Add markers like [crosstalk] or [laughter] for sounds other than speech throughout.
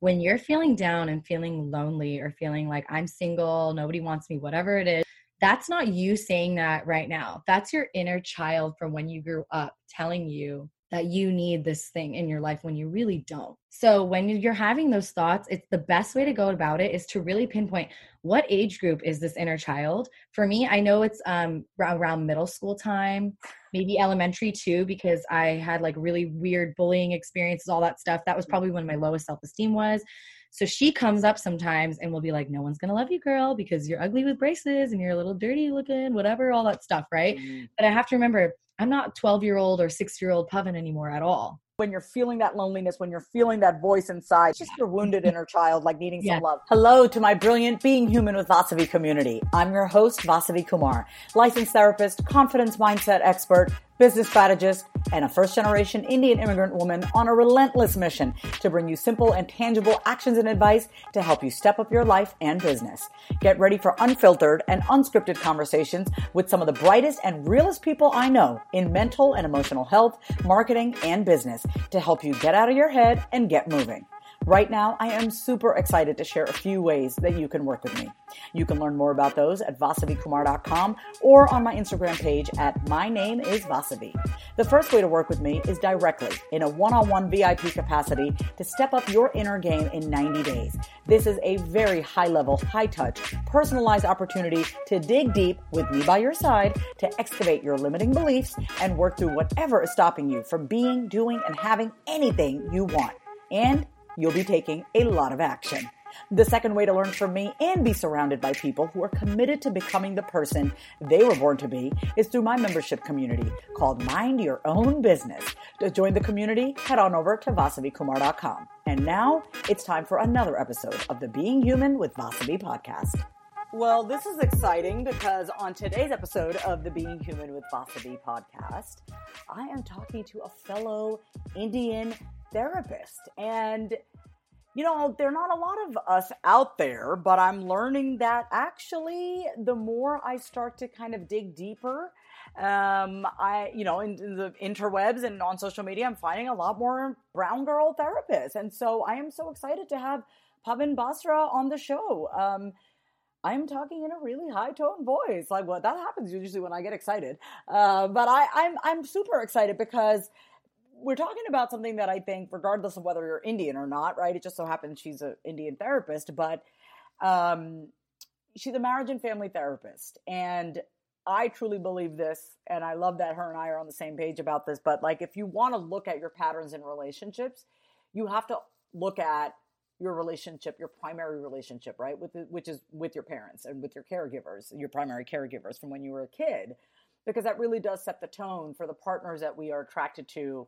When you're feeling down and feeling lonely or feeling like I'm single, nobody wants me, whatever it is, that's not you saying that right now. That's your inner child from when you grew up telling you that you need this thing in your life when you really don't. So when you're having those thoughts, it's the best way to go about it is to really pinpoint what age group is this inner child. For me, I know it's um around middle school time, maybe elementary too because I had like really weird bullying experiences, all that stuff. That was probably when my lowest self-esteem was. So she comes up sometimes and will be like, No one's gonna love you, girl, because you're ugly with braces and you're a little dirty looking, whatever, all that stuff, right? Mm-hmm. But I have to remember I'm not 12 year old or six year old Pavan anymore at all. When you're feeling that loneliness, when you're feeling that voice inside, just your wounded inner child, like needing yeah. some love. Hello to my brilliant Being Human with Vasavi community. I'm your host, Vasavi Kumar, licensed therapist, confidence mindset expert, business strategist, and a first generation Indian immigrant woman on a relentless mission to bring you simple and tangible actions and advice to help you step up your life and business. Get ready for unfiltered and unscripted conversations with some of the brightest and realest people I know in mental and emotional health, marketing, and business to help you get out of your head and get moving. Right now, I am super excited to share a few ways that you can work with me. You can learn more about those at vasavikumar.com or on my Instagram page at my name is Vasavi. The first way to work with me is directly in a one-on-one VIP capacity to step up your inner game in 90 days. This is a very high level, high touch, personalized opportunity to dig deep with me by your side to excavate your limiting beliefs and work through whatever is stopping you from being, doing, and having anything you want. And you'll be taking a lot of action. The second way to learn from me and be surrounded by people who are committed to becoming the person they were born to be is through my membership community called Mind Your Own Business. To join the community, head on over to vasavikumar.com. And now it's time for another episode of the Being Human with Vasavi podcast. Well, this is exciting because on today's episode of the Being Human with Vasavi podcast, I am talking to a fellow Indian therapist. And, you know, there are not a lot of us out there, but I'm learning that actually the more I start to kind of dig deeper, um, I, you know, in, in, the interwebs and on social media, I'm finding a lot more brown girl therapists. And so I am so excited to have Pavan Basra on the show. Um, I'm talking in a really high tone voice. Like what well, that happens usually when I get excited. Uh, but I, I'm I'm super excited because we're talking about something that I think, regardless of whether you're Indian or not, right? It just so happens she's an Indian therapist, but um, she's a marriage and family therapist. And I truly believe this, and I love that her and I are on the same page about this. But like, if you want to look at your patterns in relationships, you have to look at your relationship, your primary relationship, right? With the, which is with your parents and with your caregivers, your primary caregivers from when you were a kid, because that really does set the tone for the partners that we are attracted to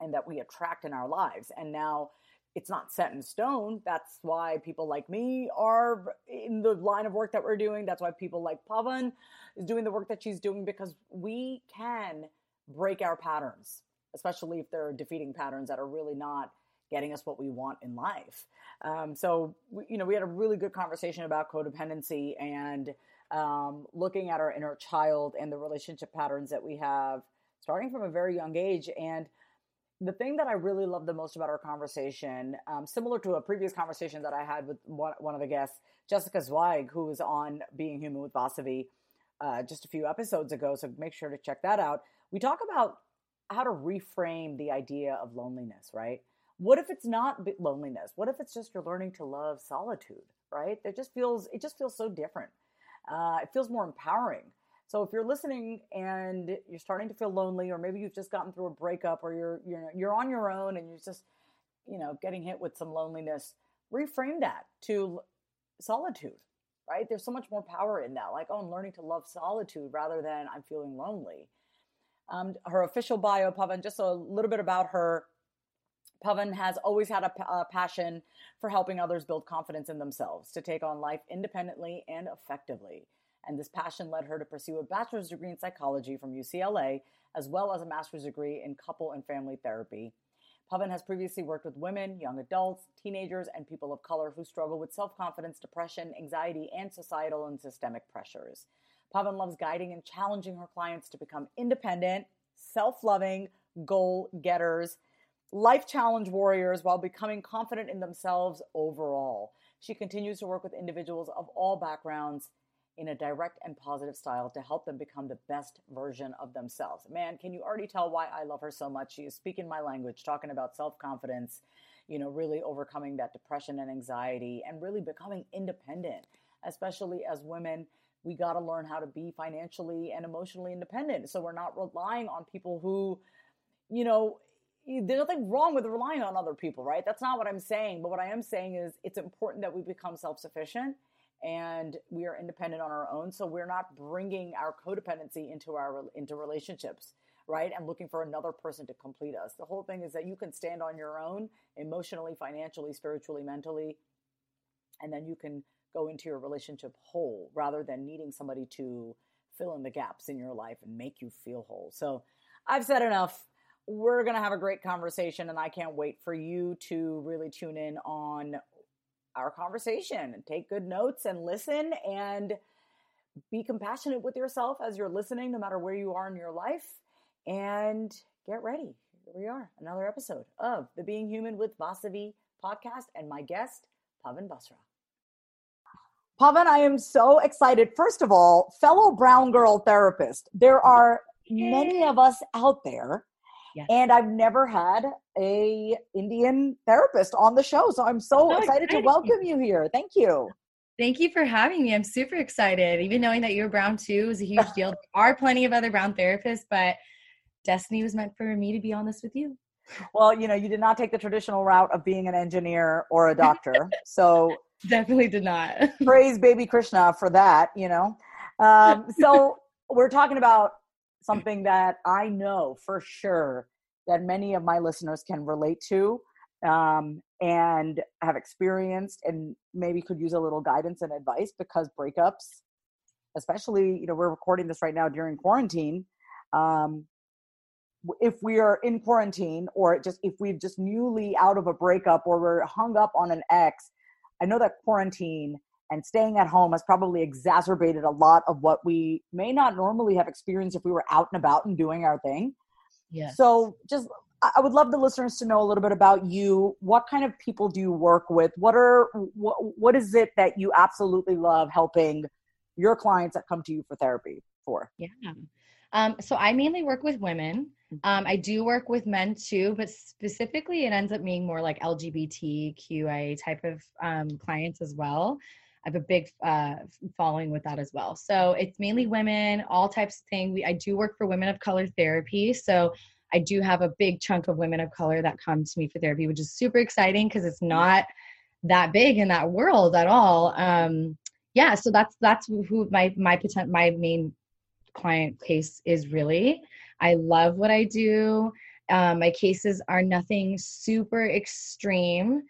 and that we attract in our lives. And now it's not set in stone. That's why people like me are in the line of work that we're doing. That's why people like Pavan is doing the work that she's doing because we can break our patterns, especially if they're defeating patterns that are really not getting us what we want in life. Um, so, we, you know, we had a really good conversation about codependency and um, looking at our inner child and the relationship patterns that we have starting from a very young age. And the thing that I really love the most about our conversation, um, similar to a previous conversation that I had with one, one of the guests, Jessica Zweig, who was on Being Human with Vasavi uh, just a few episodes ago. So make sure to check that out. We talk about how to reframe the idea of loneliness, right? What if it's not loneliness? What if it's just you're learning to love solitude, right? It just feels it just feels so different. uh, it feels more empowering. So if you're listening and you're starting to feel lonely, or maybe you've just gotten through a breakup, or you're you're you're on your own and you're just you know getting hit with some loneliness, reframe that to solitude. Right? There's so much more power in that. Like, oh, I'm learning to love solitude rather than I'm feeling lonely. Um, her official bio, Pavan, just a little bit about her. Pavan has always had a, a, passion for helping others build confidence in themselves to take on life independently and effectively and this passion led her to pursue a bachelor's degree in psychology from UCLA, as well as a master's degree in couple and family therapy. Pavan has previously worked with women, young adults, teenagers, and people of color who struggle with self confidence, depression, anxiety, and societal and systemic pressures. Pavan loves guiding and challenging her clients to become independent, self loving, goal getters, life challenge warriors while becoming confident in themselves overall. She continues to work with individuals of all backgrounds in a direct and positive style to help them become the best version of themselves. Man, can you already tell why I love her so much? She is speaking my language, talking about self confidence, you know, really overcoming that depression and anxiety and really becoming independent, especially as women. We got to learn how to be financially and emotionally independent. So we're not relying on people who, you know, there's nothing wrong with relying on other people, right? That's not what I'm saying. But what I am saying is it's important that we become self sufficient and we are independent on our own. So we're not bringing our codependency into our into relationships right? And looking for another person to complete us. The whole thing is that you can stand on your own emotionally financially spiritually mentally and then you can go into your relationship whole rather than needing somebody to fill in the gaps in your life and make you feel whole. So i've said enough. We're going to have a great conversation and i can't wait for you to really tune in on our conversation take good notes and listen and be compassionate with yourself as you're listening, no matter where you are in your life. And get ready. Here we are, another episode of the Being Human with Vasavi podcast and my guest, Pavan Basra. Pavan, I am so excited. First of all, fellow brown girl therapist, there are many of us out there Yes. And I've never had a Indian therapist on the show, so I'm so, so excited, excited to welcome you here. Thank you. Thank you for having me. I'm super excited. Even knowing that you're brown too is a huge [laughs] deal. There are plenty of other brown therapists, but destiny was meant for me to be on this with you. Well, you know, you did not take the traditional route of being an engineer or a doctor. [laughs] So definitely did not. praise baby Krishna for that, you know. Um, so [laughs] we're talking about something that I know for sure that many of my listeners can relate to um, and have experienced and maybe could use a little guidance and advice because breakups, especially, you know, we're recording this right now during quarantine. Um, if we are in quarantine or just if we've just newly out of a breakup or we're hung up on an ex, I know that quarantine and staying at home has probably exacerbated a lot of what we may not normally have experienced if we were out and about and doing our thing. Yeah. So just I would love the listeners to know a little bit about you. What kind of people do you work with? What are what, what is it that you absolutely love helping your clients that come to you for therapy for? Yeah. Um, so I mainly work with women. Mm-hmm. Um, I do work with men too, but specifically it ends up being more like LGBTQIA type of um, clients as well. I have a big uh, following with that as well. So it's mainly women, all types of things. We, I do work for women of color therapy. So I do have a big chunk of women of color that come to me for therapy, which is super exciting because it's not that big in that world at all. Um, yeah, so that's that's who my my potent my main client case is really. I love what I do. Um, my cases are nothing super extreme.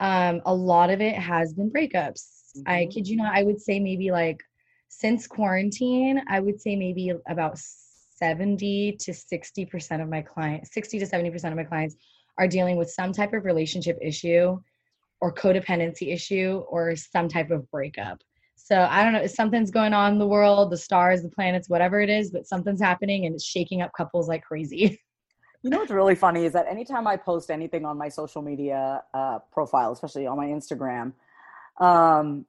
Um, a lot of it has been breakups Mm-hmm. I kid you not, I would say maybe like since quarantine, I would say maybe about 70 to 60% of my clients, 60 to 70% of my clients are dealing with some type of relationship issue or codependency issue or some type of breakup. So I don't know, something's going on in the world, the stars, the planets, whatever it is, but something's happening and it's shaking up couples like crazy. [laughs] You know what's really funny is that anytime I post anything on my social media uh, profile, especially on my Instagram, um,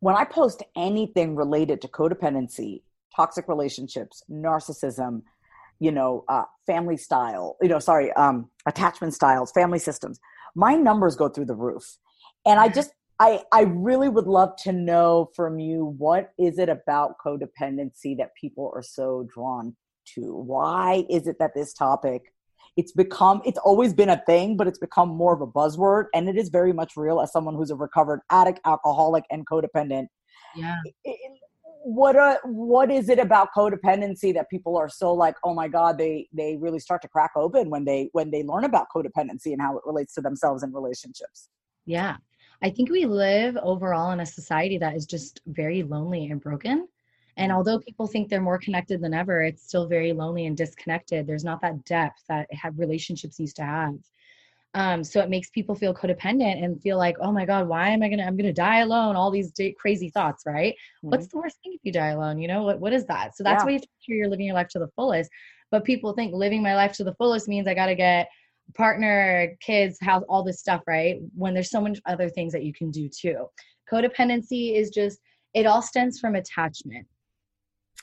when I post anything related to codependency, toxic relationships, narcissism, you know, uh, family style, you know, sorry, um, attachment styles, family systems, my numbers go through the roof. And I just, I, I really would love to know from you what is it about codependency that people are so drawn to? Why is it that this topic it's become it's always been a thing but it's become more of a buzzword and it is very much real as someone who's a recovered addict alcoholic and codependent. Yeah. It, what uh, what is it about codependency that people are so like oh my god they they really start to crack open when they when they learn about codependency and how it relates to themselves and relationships? Yeah. I think we live overall in a society that is just very lonely and broken and although people think they're more connected than ever it's still very lonely and disconnected there's not that depth that have relationships used to have um, so it makes people feel codependent and feel like, oh my God, why am I gonna, I'm gonna die alone? All these d- crazy thoughts, right? Mm-hmm. What's the worst thing if you die alone? You know, what, what is that? So that's yeah. why you have to make sure you're living your life to the fullest. But people think living my life to the fullest means I gotta get partner, kids, house, all this stuff, right? When there's so many other things that you can do too. Codependency is just, it all stems from attachment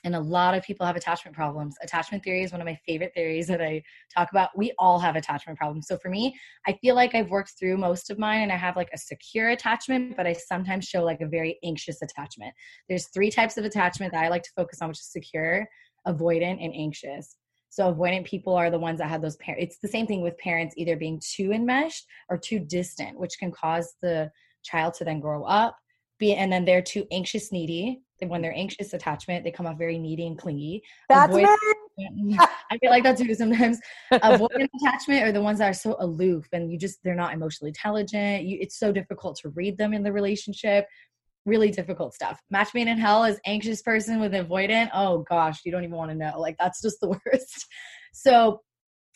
and a lot of people have attachment problems. Attachment theory is one of my favorite theories that I talk about. We all have attachment problems. So for me, I feel like I've worked through most of mine and I have like a secure attachment, but I sometimes show like a very anxious attachment. There's three types of attachment that I like to focus on, which is secure, avoidant, and anxious. So avoidant people are the ones that have those parents. It's the same thing with parents either being too enmeshed or too distant, which can cause the child to then grow up be and then they're too anxious needy when mm-hmm. they're anxious attachment, they come off very needy and clingy. That's Avoid- me. [laughs] I feel like that too sometimes. Avoidant [laughs] attachment are the ones that are so aloof and you just they're not emotionally intelligent. You, it's so difficult to read them in the relationship. Really difficult stuff. Match made in hell is anxious person with avoidant. Oh gosh, you don't even want to know. Like that's just the [laughs] worst. So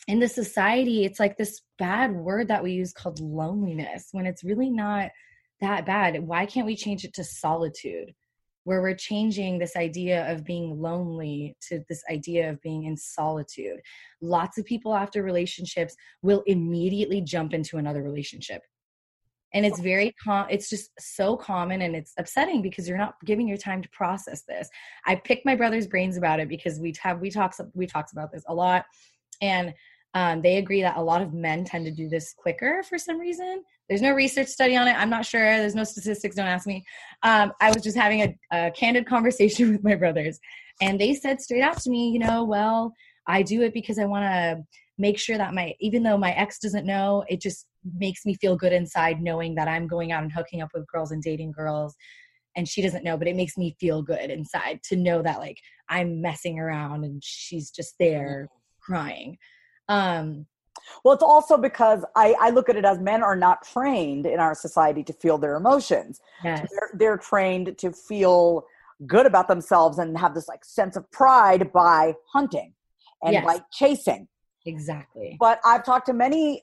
in the society, it's like this bad word that we use called loneliness when it's really not that bad. Why can't we change it to solitude? Where we're changing this idea of being lonely to this idea of being in solitude. Lots of people after relationships will immediately jump into another relationship. And it's very com- it's just so common and it's upsetting because you're not giving your time to process this. I picked my brother's brains about it because we have we talks we talked about this a lot and um, they agree that a lot of men tend to do this quicker for some reason. There's no research study on it. I'm not sure. There's no statistics. Don't ask me. Um, I was just having a, a candid [laughs] conversation with my brothers, and they said straight out to me, you know, well, I do it because I want to make sure that my, even though my ex doesn't know, it just makes me feel good inside knowing that I'm going out and hooking up with girls and dating girls and she doesn't know but it makes me feel good inside to know that like i'm messing around and she's just there crying um, well, it's also because I, I look at it as men are not trained in our society to feel their emotions. Yes. They're, they're trained to feel good about themselves and have this like sense of pride by hunting and yes. by chasing. Exactly. But I've talked to many,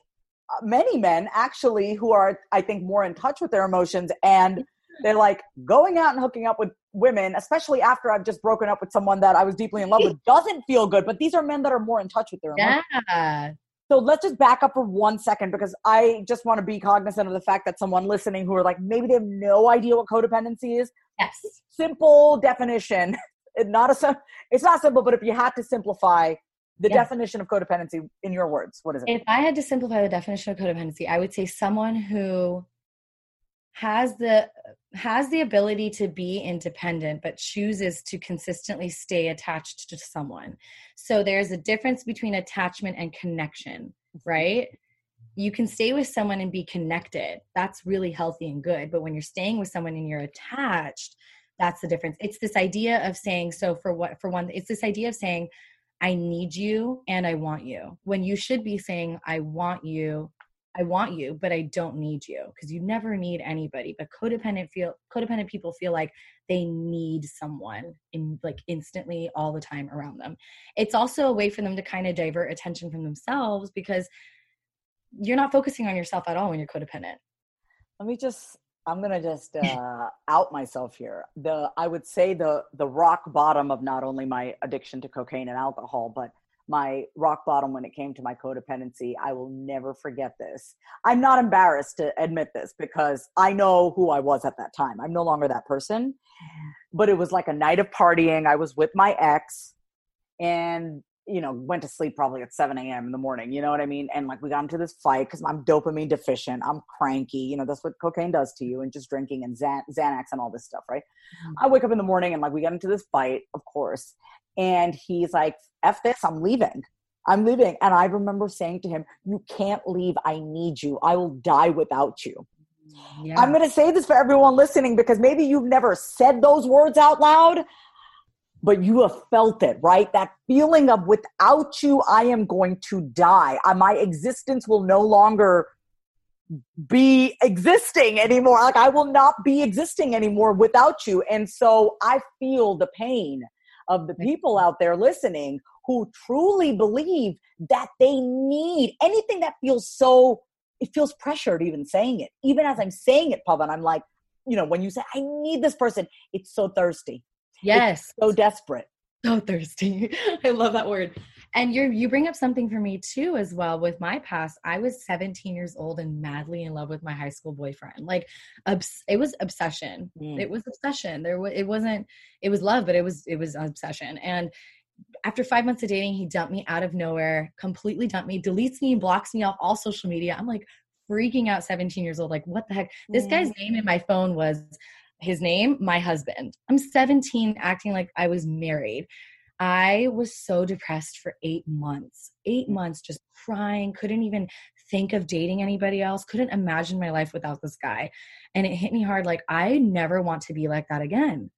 uh, many men actually who are, I think, more in touch with their emotions and they're like going out and hooking up with women, especially after I've just broken up with someone that I was deeply in love with, [laughs] doesn't feel good. But these are men that are more in touch with their emotions. Yeah. So let's just back up for one second because I just want to be cognizant of the fact that someone listening who are like maybe they have no idea what codependency is. Yes. Simple definition. [laughs] not a it's not simple, but if you had to simplify the yes. definition of codependency in your words, what is it? If I had to simplify the definition of codependency, I would say someone who has the has the ability to be independent but chooses to consistently stay attached to someone. So there's a difference between attachment and connection mm-hmm. right? You can stay with someone and be connected. That's really healthy and good but when you're staying with someone and you're attached that's the difference. It's this idea of saying so for what for one it's this idea of saying i need you and i want you when you should be saying i want you I want you, but I don't need you because you never need anybody. But codependent feel codependent people feel like they need someone in like instantly all the time around them. It's also a way for them to kind of divert attention from themselves because you're not focusing on yourself at all when you're codependent. Let me just I'm gonna just [laughs] uh, out myself here. The I would say the the rock bottom of not only my addiction to cocaine and alcohol, but my rock bottom when it came to my codependency. I will never forget this. I'm not embarrassed to admit this because I know who I was at that time. I'm no longer that person. But it was like a night of partying. I was with my ex and you know, went to sleep probably at 7 a.m. in the morning. You know what I mean? And like we got into this fight because I'm dopamine deficient. I'm cranky. You know, that's what cocaine does to you and just drinking and Xanax and all this stuff, right? Mm-hmm. I wake up in the morning and like we got into this fight, of course. And he's like, F this, I'm leaving. I'm leaving. And I remember saying to him, You can't leave. I need you. I will die without you. Yeah. I'm going to say this for everyone listening because maybe you've never said those words out loud but you have felt it, right? That feeling of without you, I am going to die. My existence will no longer be existing anymore. Like I will not be existing anymore without you. And so I feel the pain of the people out there listening who truly believe that they need anything that feels so, it feels pressured even saying it. Even as I'm saying it, Pavan, I'm like, you know, when you say, I need this person, it's so thirsty. Yes. It's so desperate. So thirsty. [laughs] I love that word. And you you bring up something for me too as well with my past. I was 17 years old and madly in love with my high school boyfriend. Like obs- it was obsession. Mm. It was obsession. There was it wasn't it was love, but it was it was obsession. And after five months of dating, he dumped me out of nowhere, completely dumped me, deletes me, blocks me off all social media. I'm like freaking out 17 years old. Like, what the heck? This guy's mm. name in my phone was his name, my husband. I'm 17, acting like I was married. I was so depressed for eight months, eight months, just crying, couldn't even think of dating anybody else, couldn't imagine my life without this guy. And it hit me hard like, I never want to be like that again.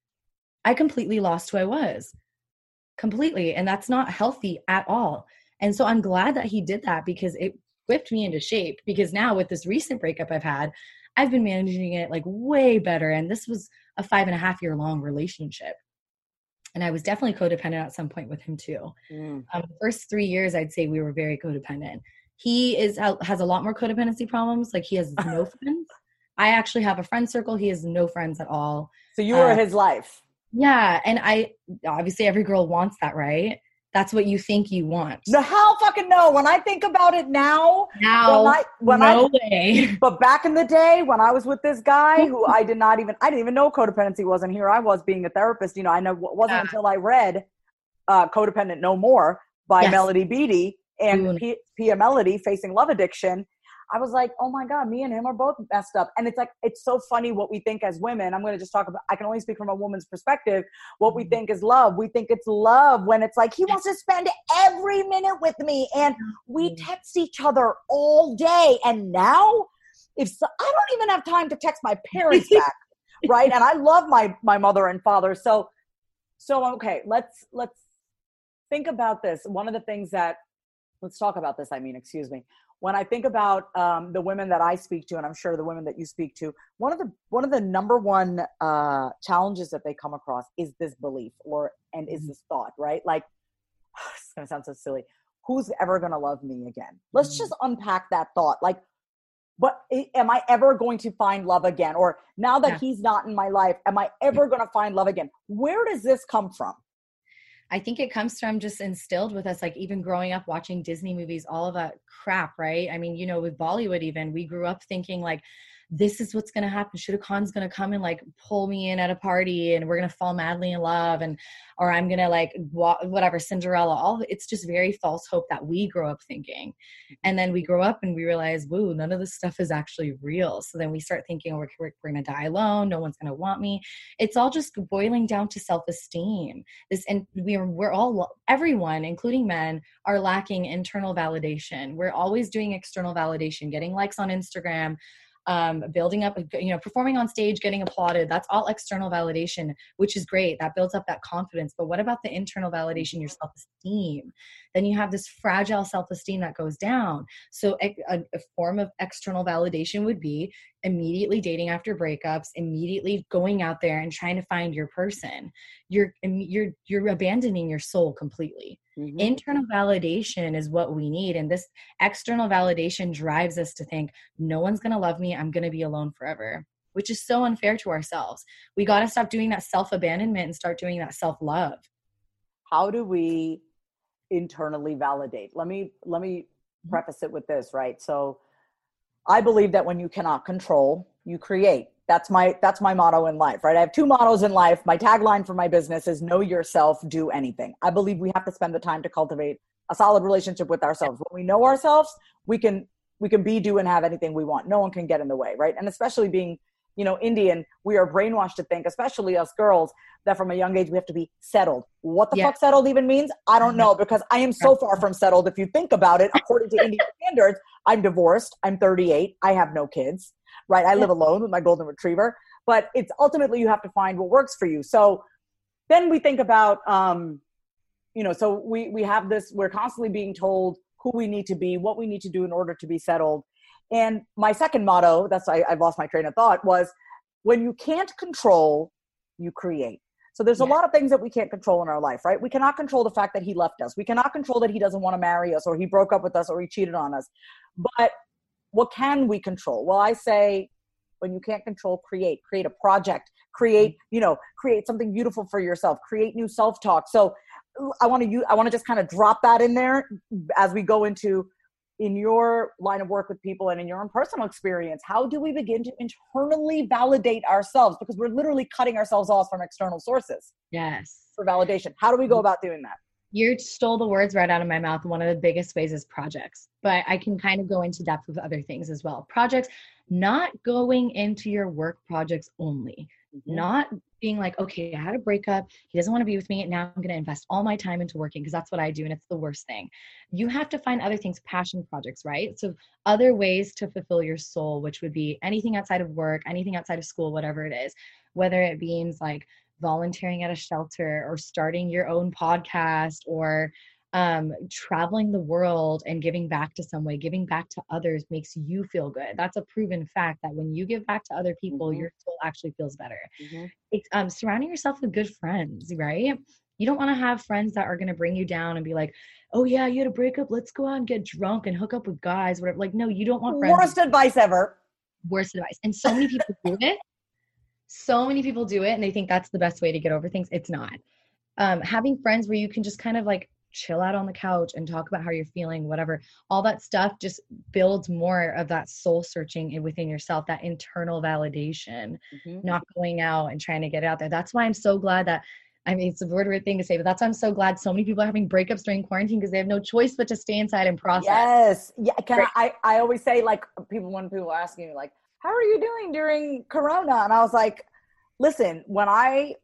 I completely lost who I was, completely. And that's not healthy at all. And so I'm glad that he did that because it whipped me into shape. Because now, with this recent breakup I've had, I've been managing it like way better. And this was a five and a half year long relationship. And I was definitely codependent at some point with him too. Mm. Um, the first three years, I'd say we were very codependent. He is has a lot more codependency problems. Like he has [laughs] no friends. I actually have a friend circle. He has no friends at all. So you were uh, his life. Yeah, and I obviously every girl wants that, right? That's what you think you want. The hell fucking no. When I think about it now, now when I, when no I, way. [laughs] But back in the day when I was with this guy who [laughs] I did not even I didn't even know codependency was, and here I was being a therapist. You know, I know it wasn't yeah. until I read uh, "Codependent No More" by yes. Melody Beattie and P- Pia Mellody facing love addiction I was like, oh my God, me and him are both messed up. And it's like, it's so funny what we think as women. I'm going to just talk about, I can only speak from a woman's perspective. What we mm-hmm. think is love. We think it's love when it's like, he wants to spend every minute with me. And we mm-hmm. text each other all day. And now, if so, I don't even have time to text my parents back. [laughs] right. And I love my, my mother and father. So, so, okay, let's, let's think about this. One of the things that, let's talk about this. I mean, excuse me when I think about um, the women that I speak to, and I'm sure the women that you speak to, one of the one of the number one uh, challenges that they come across is this belief, or and is mm-hmm. this thought, right? Like, [sighs] it's gonna sound so silly. Who's ever gonna love me again? Let's mm-hmm. just unpack that thought. Like, but am I ever going to find love again? Or now that yeah. he's not in my life, am I ever to find love again? Where does this come from? I think it comes from just instilled with us, like even growing up watching Disney movies, all of that crap, right? I mean, you know, with Bollywood, even we grew up thinking like, this is what's going to happen. Rukh Khan's going to come and like pull me in at a party and we're going to fall madly in love and, or I'm going to like, whatever, Cinderella, all it's just very false hope that we grow up thinking. And then we grow up and we realize, woo, none of this stuff is actually real. So then we start thinking, oh, we're, we're, we're going to die alone. No one's going to want me. It's all just boiling down to self-esteem. This, and we're, we're all, everyone, including men, are lacking internal validation. We're always doing external validation, getting likes on Instagram, um, building up, you know, performing on stage, getting applauded. That's all external validation, which is great. That builds up that confidence. But what about the internal validation, your self esteem? Then you have this fragile self esteem that goes down. So, a, a form of external validation would be immediately dating after breakups, immediately going out there and trying to find your person. You're you're you're abandoning your soul completely. Mm-hmm. Internal validation is what we need. And this external validation drives us to think, no one's going to love me. I'm going to be alone forever, which is so unfair to ourselves. We got to stop doing that self abandonment and start doing that self love. How do we internally validate? Let me, let me mm-hmm. preface it with this, right? So I believe that when you cannot control, you create. That's my that's my motto in life, right? I have two mottos in life. My tagline for my business is know yourself, do anything. I believe we have to spend the time to cultivate a solid relationship with ourselves. When we know ourselves, we can we can be, do, and have anything we want. No one can get in the way, right? And especially being, you know, Indian, we are brainwashed to think, especially us girls, that from a young age we have to be settled. What the yeah. fuck settled even means? I don't know because I am so far from settled. If you think about it, according to [laughs] Indian standards, I'm divorced. I'm 38. I have no kids, right? I live alone with my golden retriever. But it's ultimately you have to find what works for you. So then we think about, um, you know, so we we have this. We're constantly being told who we need to be, what we need to do in order to be settled. And my second motto, that's I, have lost my train of thought, was when you can't control, you create. So there's yeah. a lot of things that we can't control in our life, right? We cannot control the fact that he left us. We cannot control that he doesn't want to marry us or he broke up with us or he cheated on us. But what can we control? Well, I say when you can't control, create. Create a project. Create, mm-hmm. you know, create something beautiful for yourself. Create new self-talk. So I want to use, I want to just kind of drop that in there as we go into in your line of work with people and in your own personal experience. How do we begin to internally validate ourselves because we're literally cutting ourselves off from external sources? Yes. For validation. How do we go mm-hmm. about doing that? You stole the words right out of my mouth. One of the biggest ways is projects, but I can kind of go into depth with other things as well. Projects, not going into your work projects only, mm-hmm. not being like, okay, I had a breakup. He doesn't want to be with me. And Now I'm going to invest all my time into working because that's what I do. And it's the worst thing. You have to find other things, passion projects, right? So, other ways to fulfill your soul, which would be anything outside of work, anything outside of school, whatever it is, whether it means like volunteering at a shelter or starting your own podcast or um, traveling the world and giving back to some way, giving back to others makes you feel good. That's a proven fact that when you give back to other people, mm-hmm. your soul actually feels better. Mm-hmm. It's um, surrounding yourself with good friends, right? You don't want to have friends that are going to bring you down and be like, "Oh yeah, you had a breakup. Let's go out and get drunk and hook up with guys." Whatever. Like, no, you don't want friends. Worst advice ever. Worst advice. And so many people do it. So many people do it, and they think that's the best way to get over things. It's not. Um, having friends where you can just kind of like chill out on the couch and talk about how you're feeling, whatever. All that stuff just builds more of that soul searching within yourself, that internal validation, mm-hmm. not going out and trying to get out there. That's why I'm so glad that. I mean, it's a weird, weird thing to say, but that's why I'm so glad so many people are having breakups during quarantine because they have no choice but to stay inside and process. Yes. Yeah. Can I, I, I always say, like, people, when people are asking me, like, how are you doing during Corona? And I was like, listen, when I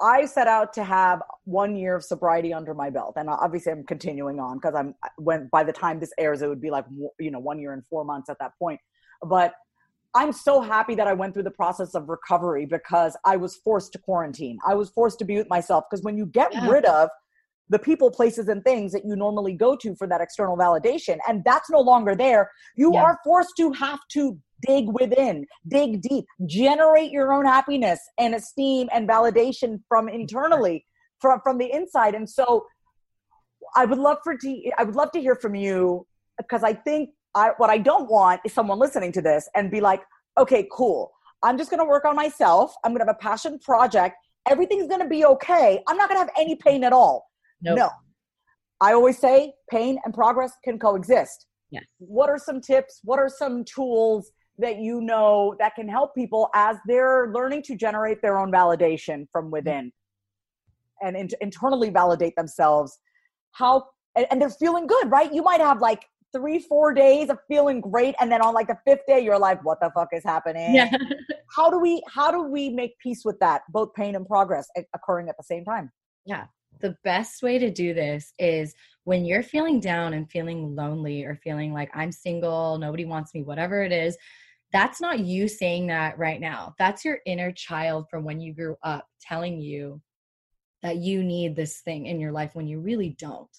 I set out to have one year of sobriety under my belt, and obviously I'm continuing on because I'm when by the time this airs, it would be like you know one year and four months at that point. But I'm so happy that I went through the process of recovery because I was forced to quarantine. I was forced to be with myself because when you get yeah. rid of the people, places, and things that you normally go to for that external validation, and that's no longer there, you yeah. are forced to have to dig within, dig deep, generate your own happiness and esteem and validation from internally, from from the inside. And so, I would love for to, I would love to hear from you because I think I what I don't want is someone listening to this and be like, okay, cool. I'm just going to work on myself. I'm going to have a passion project. Everything's going to be okay. I'm not going to have any pain at all. Nope. No. I always say pain and progress can coexist. Yes. What are some tips? What are some tools that you know that can help people as they're learning to generate their own validation from mm-hmm. within and in- internally validate themselves. How and, and they're feeling good right? You might have like three four days of feeling great and then on like the fifth day you're like what the fuck is happening? Yeah. [laughs] how do we how do we make peace with that both pain and progress occurring at the same time? Yeah. The best way to do this is when you're feeling down and feeling lonely or feeling like i'm single nobody wants me whatever it is that's not you saying that right now. That's your inner child from when you grew up telling you that you need this thing in your life when you really don't.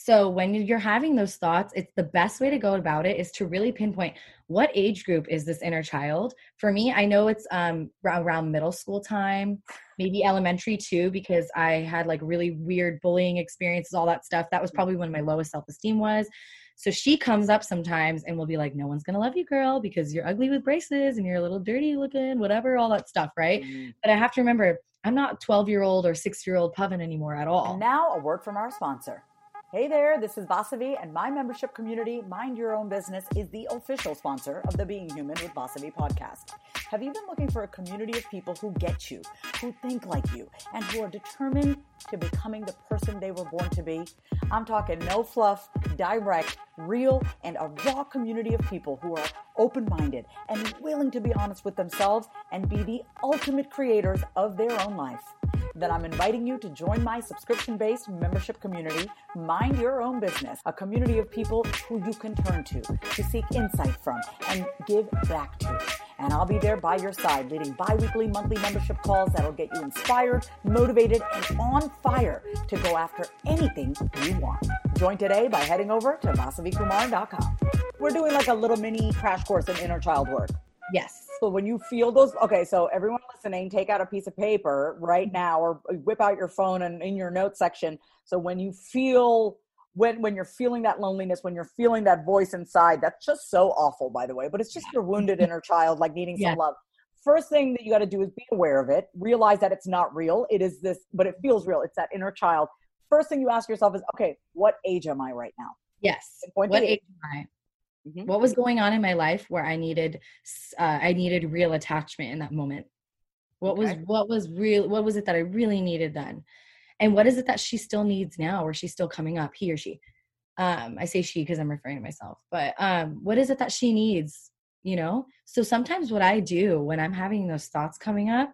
So when you're having those thoughts, it's the best way to go about it is to really pinpoint what age group is this inner child. For me, I know it's um, around middle school time, maybe elementary too, because I had like really weird bullying experiences, all that stuff. That was probably when my lowest self esteem was. So she comes up sometimes and will be like, No one's gonna love you, girl, because you're ugly with braces and you're a little dirty looking, whatever, all that stuff, right? Mm-hmm. But I have to remember, I'm not 12 year old or six year old Pavan anymore at all. And now a word from our sponsor. Hey there, this is Vasavi, and my membership community, Mind Your Own Business, is the official sponsor of the Being Human with Vasavi podcast. Have you been looking for a community of people who get you, who think like you, and who are determined to becoming the person they were born to be? I'm talking no fluff, direct, real, and a raw community of people who are open minded and willing to be honest with themselves and be the ultimate creators of their own life then I'm inviting you to join my subscription based membership community, Mind Your Own Business, a community of people who you can turn to to seek insight from and give back to. And I'll be there by your side, leading bi weekly, monthly membership calls that'll get you inspired, motivated, and on fire to go after anything you want. Join today by heading over to vasavikumar.com. We're doing like a little mini crash course in inner child work. Yes. So when you feel those, okay, so everyone listening, take out a piece of paper right now or whip out your phone and in your notes section. So when you feel when when you're feeling that loneliness, when you're feeling that voice inside, that's just so awful, by the way. But it's just your [laughs] wounded inner child, like needing some love. First thing that you got to do is be aware of it. Realize that it's not real. It is this, but it feels real. It's that inner child. First thing you ask yourself is, okay, what age am I right now? Yes. What age am I? Mm-hmm. What was going on in my life where I needed uh, I needed real attachment in that moment? What okay. was what was real what was it that I really needed then? And what is it that she still needs now or she's still coming up, he or she? Um, I say she because I'm referring to myself, but um, what is it that she needs? You know? So sometimes what I do when I'm having those thoughts coming up,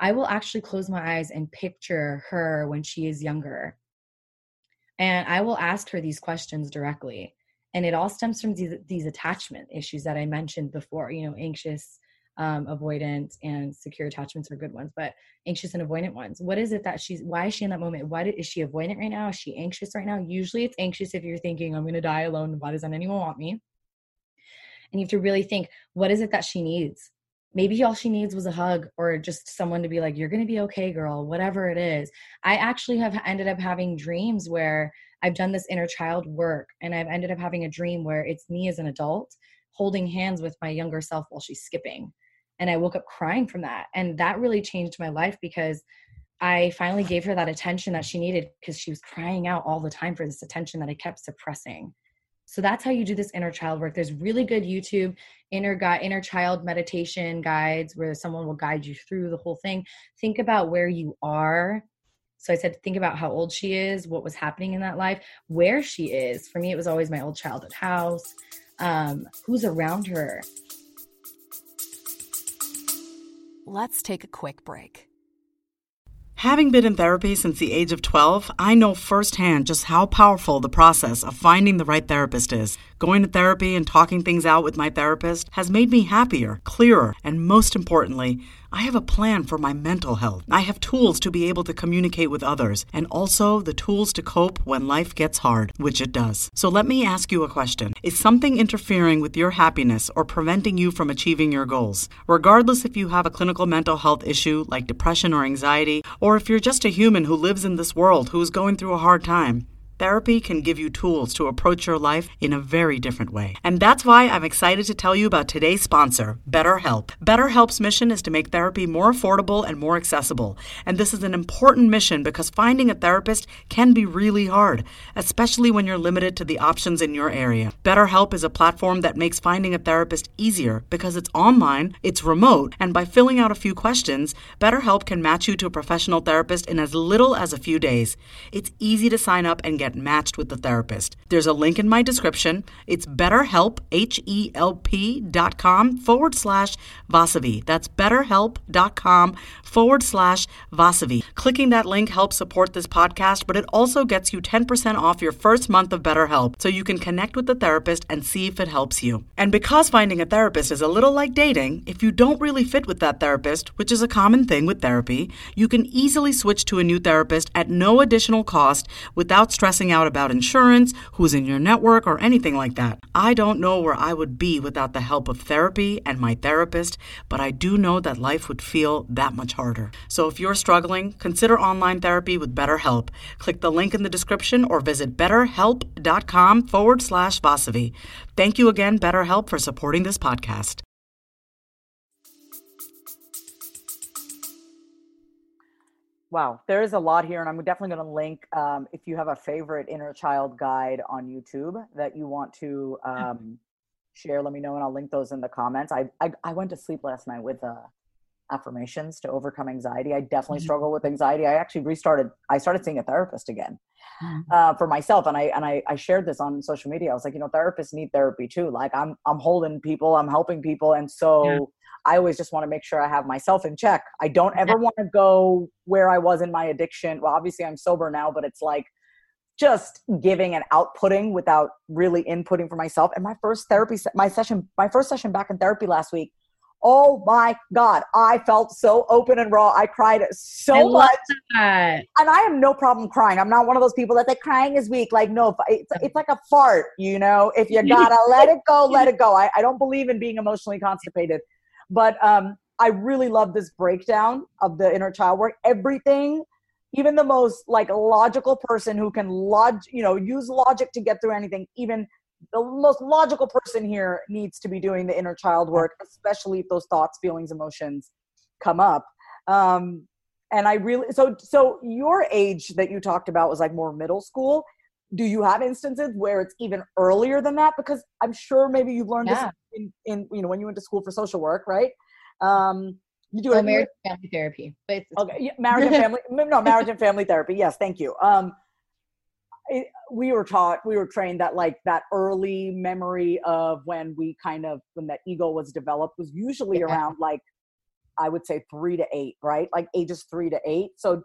I will actually close my eyes and picture her when she is younger. And I will ask her these questions directly and it all stems from these, these attachment issues that i mentioned before you know anxious um, avoidant and secure attachments are good ones but anxious and avoidant ones. What is it that she's why is she in that moment? Why did, is she avoidant right now? Is she anxious right now? Usually it's anxious if you're thinking i'm going to die alone. Why doesn't anyone want me? And you have to really think what is it that she needs? Maybe all she needs was a hug or just someone to be like you're going to be okay girl whatever it is. I actually have ended up having dreams where I've done this inner child work and I've ended up having a dream where it's me as an adult holding hands with my younger self while she's skipping. And I woke up crying from that. And that really changed my life because I finally gave her that attention that she needed because she was crying out all the time for this attention that I kept suppressing. So that's how you do this inner child work. There's really good YouTube inner guide, inner child meditation guides where someone will guide you through the whole thing. Think about where you are so I said, think about how old she is, what was happening in that life, where she is. For me, it was always my old childhood house, um, who's around her. Let's take a quick break. Having been in therapy since the age of 12, I know firsthand just how powerful the process of finding the right therapist is. Going to therapy and talking things out with my therapist has made me happier, clearer, and most importantly, I have a plan for my mental health. I have tools to be able to communicate with others and also the tools to cope when life gets hard, which it does. So let me ask you a question Is something interfering with your happiness or preventing you from achieving your goals? Regardless if you have a clinical mental health issue like depression or anxiety, or if you're just a human who lives in this world who is going through a hard time, Therapy can give you tools to approach your life in a very different way. And that's why I'm excited to tell you about today's sponsor, BetterHelp. BetterHelp's mission is to make therapy more affordable and more accessible. And this is an important mission because finding a therapist can be really hard, especially when you're limited to the options in your area. BetterHelp is a platform that makes finding a therapist easier because it's online, it's remote, and by filling out a few questions, BetterHelp can match you to a professional therapist in as little as a few days. It's easy to sign up and get get matched with the therapist. There's a link in my description. It's betterhelp, H-E-L-P dot com forward slash Vasavi. That's betterhelp.com forward slash Vasavi. Clicking that link helps support this podcast, but it also gets you 10% off your first month of BetterHelp so you can connect with the therapist and see if it helps you. And because finding a therapist is a little like dating, if you don't really fit with that therapist, which is a common thing with therapy, you can easily switch to a new therapist at no additional cost without stress out about insurance, who's in your network, or anything like that. I don't know where I would be without the help of therapy and my therapist, but I do know that life would feel that much harder. So if you're struggling, consider online therapy with BetterHelp. Click the link in the description or visit betterhelp.com forward slash Vasavi. Thank you again, BetterHelp, for supporting this podcast. Wow, there is a lot here, and I'm definitely going to link um, if you have a favorite inner child guide on YouTube that you want to um, share, let me know, and I'll link those in the comments. I I, I went to sleep last night with uh, affirmations to overcome anxiety. I definitely mm-hmm. struggle with anxiety. I actually restarted. I started seeing a therapist again mm-hmm. uh, for myself, and I and I, I shared this on social media. I was like, you know, therapists need therapy too. Like I'm I'm holding people, I'm helping people, and so. Yeah. I always just want to make sure I have myself in check. I don't ever want to go where I was in my addiction. Well, obviously I'm sober now, but it's like just giving and outputting without really inputting for myself. And my first therapy, my session, my first session back in therapy last week. Oh my God, I felt so open and raw. I cried so I much. That. And I have no problem crying. I'm not one of those people that say crying is weak. Like, no, it's, it's like a fart, you know? If you [laughs] gotta let it go, let it go. I, I don't believe in being emotionally constipated. But um, I really love this breakdown of the inner child work. Everything even the most like logical person who can log you know use logic to get through anything even the most logical person here needs to be doing the inner child work especially if those thoughts feelings emotions come up um and i really so so your age that you talked about was like more middle school do you have instances where it's even earlier than that because i'm sure maybe you've learned yeah. this in, in you know when you went to school for social work right um you do it marriage and family therapy. But it's, okay, yeah, marriage and family. no, marriage and family therapy. Yes, thank you. Um, it, we were taught, we were trained that like that early memory of when we kind of when that ego was developed was usually yeah. around like I would say three to eight, right? Like ages three to eight. So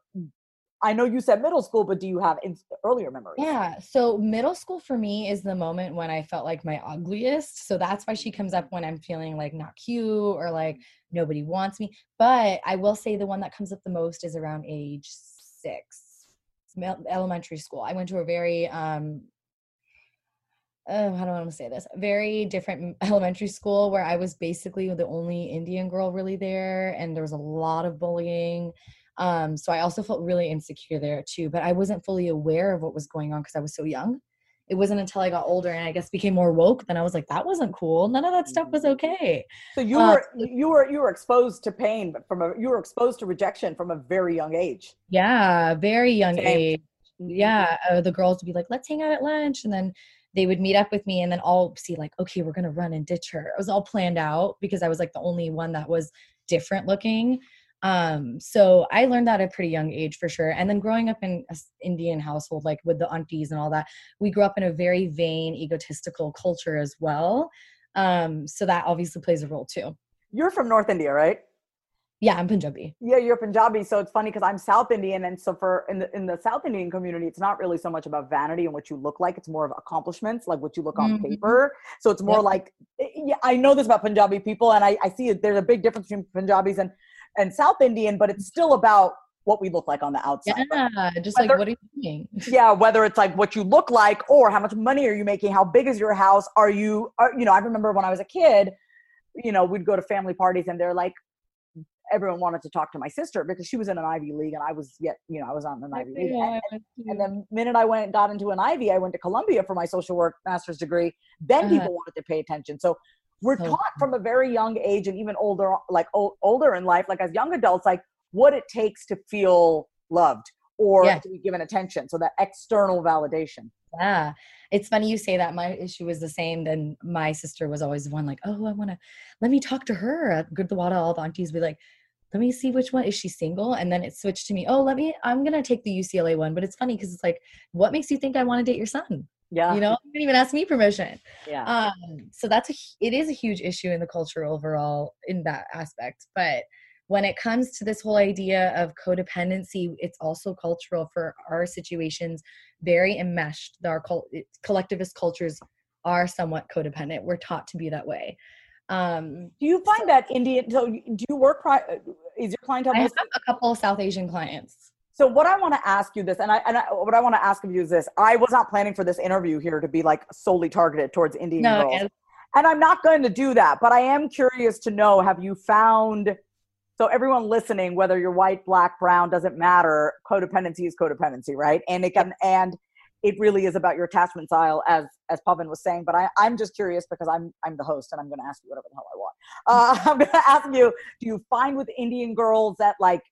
I know you said middle school, but do you have in, earlier memories? Yeah. So middle school for me is the moment when I felt like my ugliest. So that's why she comes up when I'm feeling like not cute or like nobody wants me. But I will say the one that comes up the most is around age six, elementary school. I went to a very um, uh, how do I want to say this? Very different [laughs] elementary school where I was basically the only Indian girl really there, and there was a lot of bullying. Um, so I also felt really insecure there too, but I wasn't fully aware of what was going on because I was so young. It wasn't until I got older and I guess became more woke then I was like, that wasn't cool. None of that stuff was mm. okay. So you uh, were you were you were exposed to pain, but from a you were exposed to rejection from a very young age. Yeah, very young Same. age. Mm-hmm. Yeah, uh, the girls would be like, let's hang out at lunch, and then they would meet up with me and then all see like okay we're gonna run and ditch her it was all planned out because i was like the only one that was different looking um so i learned that at a pretty young age for sure and then growing up in an indian household like with the aunties and all that we grew up in a very vain egotistical culture as well um so that obviously plays a role too. You're from north india right? Yeah i'm punjabi. Yeah you're punjabi so it's funny because i'm south indian and so for in the in the south indian community it's not really so much about vanity and what you look like it's more of accomplishments like what you look on mm-hmm. paper so it's more like eh, yeah i know this about punjabi people and i, I see it, there's a big difference between punjabis and and South Indian, but it's still about what we look like on the outside. Yeah, right? just whether, like what are you doing? [laughs] yeah, whether it's like what you look like or how much money are you making, how big is your house, are you are, you know, I remember when I was a kid, you know, we'd go to family parties and they're like everyone wanted to talk to my sister because she was in an Ivy League and I was yet, you know, I was on an Ivy League. And, and, and the minute I went got into an Ivy, I went to Columbia for my social work master's degree. Then uh-huh. people wanted to pay attention. So we're taught from a very young age and even older like old, older in life like as young adults like what it takes to feel loved or yeah. to be given attention so that external validation. Yeah. It's funny you say that. My issue was the same then my sister was always the one like oh i want to let me talk to her. At Gurdwara all the aunties be like let me see which one is she single? And then it switched to me oh let me i'm gonna take the ucla one. But it's funny because it's like what makes you think i want to date your son yeah. You know, you didn't even ask me permission. Yeah. Um, so that's a it is a huge issue in the culture overall in that aspect. But when it comes to this whole idea of codependency, it's also cultural for our situations, very enmeshed. Our collectivist cultures are somewhat codependent. We're taught to be that way. Um, do you find so, that Indian? So, do you work? Is your clientele? I have a couple of South Asian clients. So what I want to ask you this, and I, and I, what I want to ask of you is this: I was not planning for this interview here to be like solely targeted towards Indian no, girls, and I'm not going to do that. But I am curious to know: Have you found? So everyone listening, whether you're white, black, brown, doesn't matter. Codependency is codependency, right? And it can, and it really is about your attachment style, as as Pavan was saying. But I, I'm just curious because I'm I'm the host, and I'm going to ask you whatever the hell I want. Uh, [laughs] I'm going to ask you: Do you find with Indian girls that like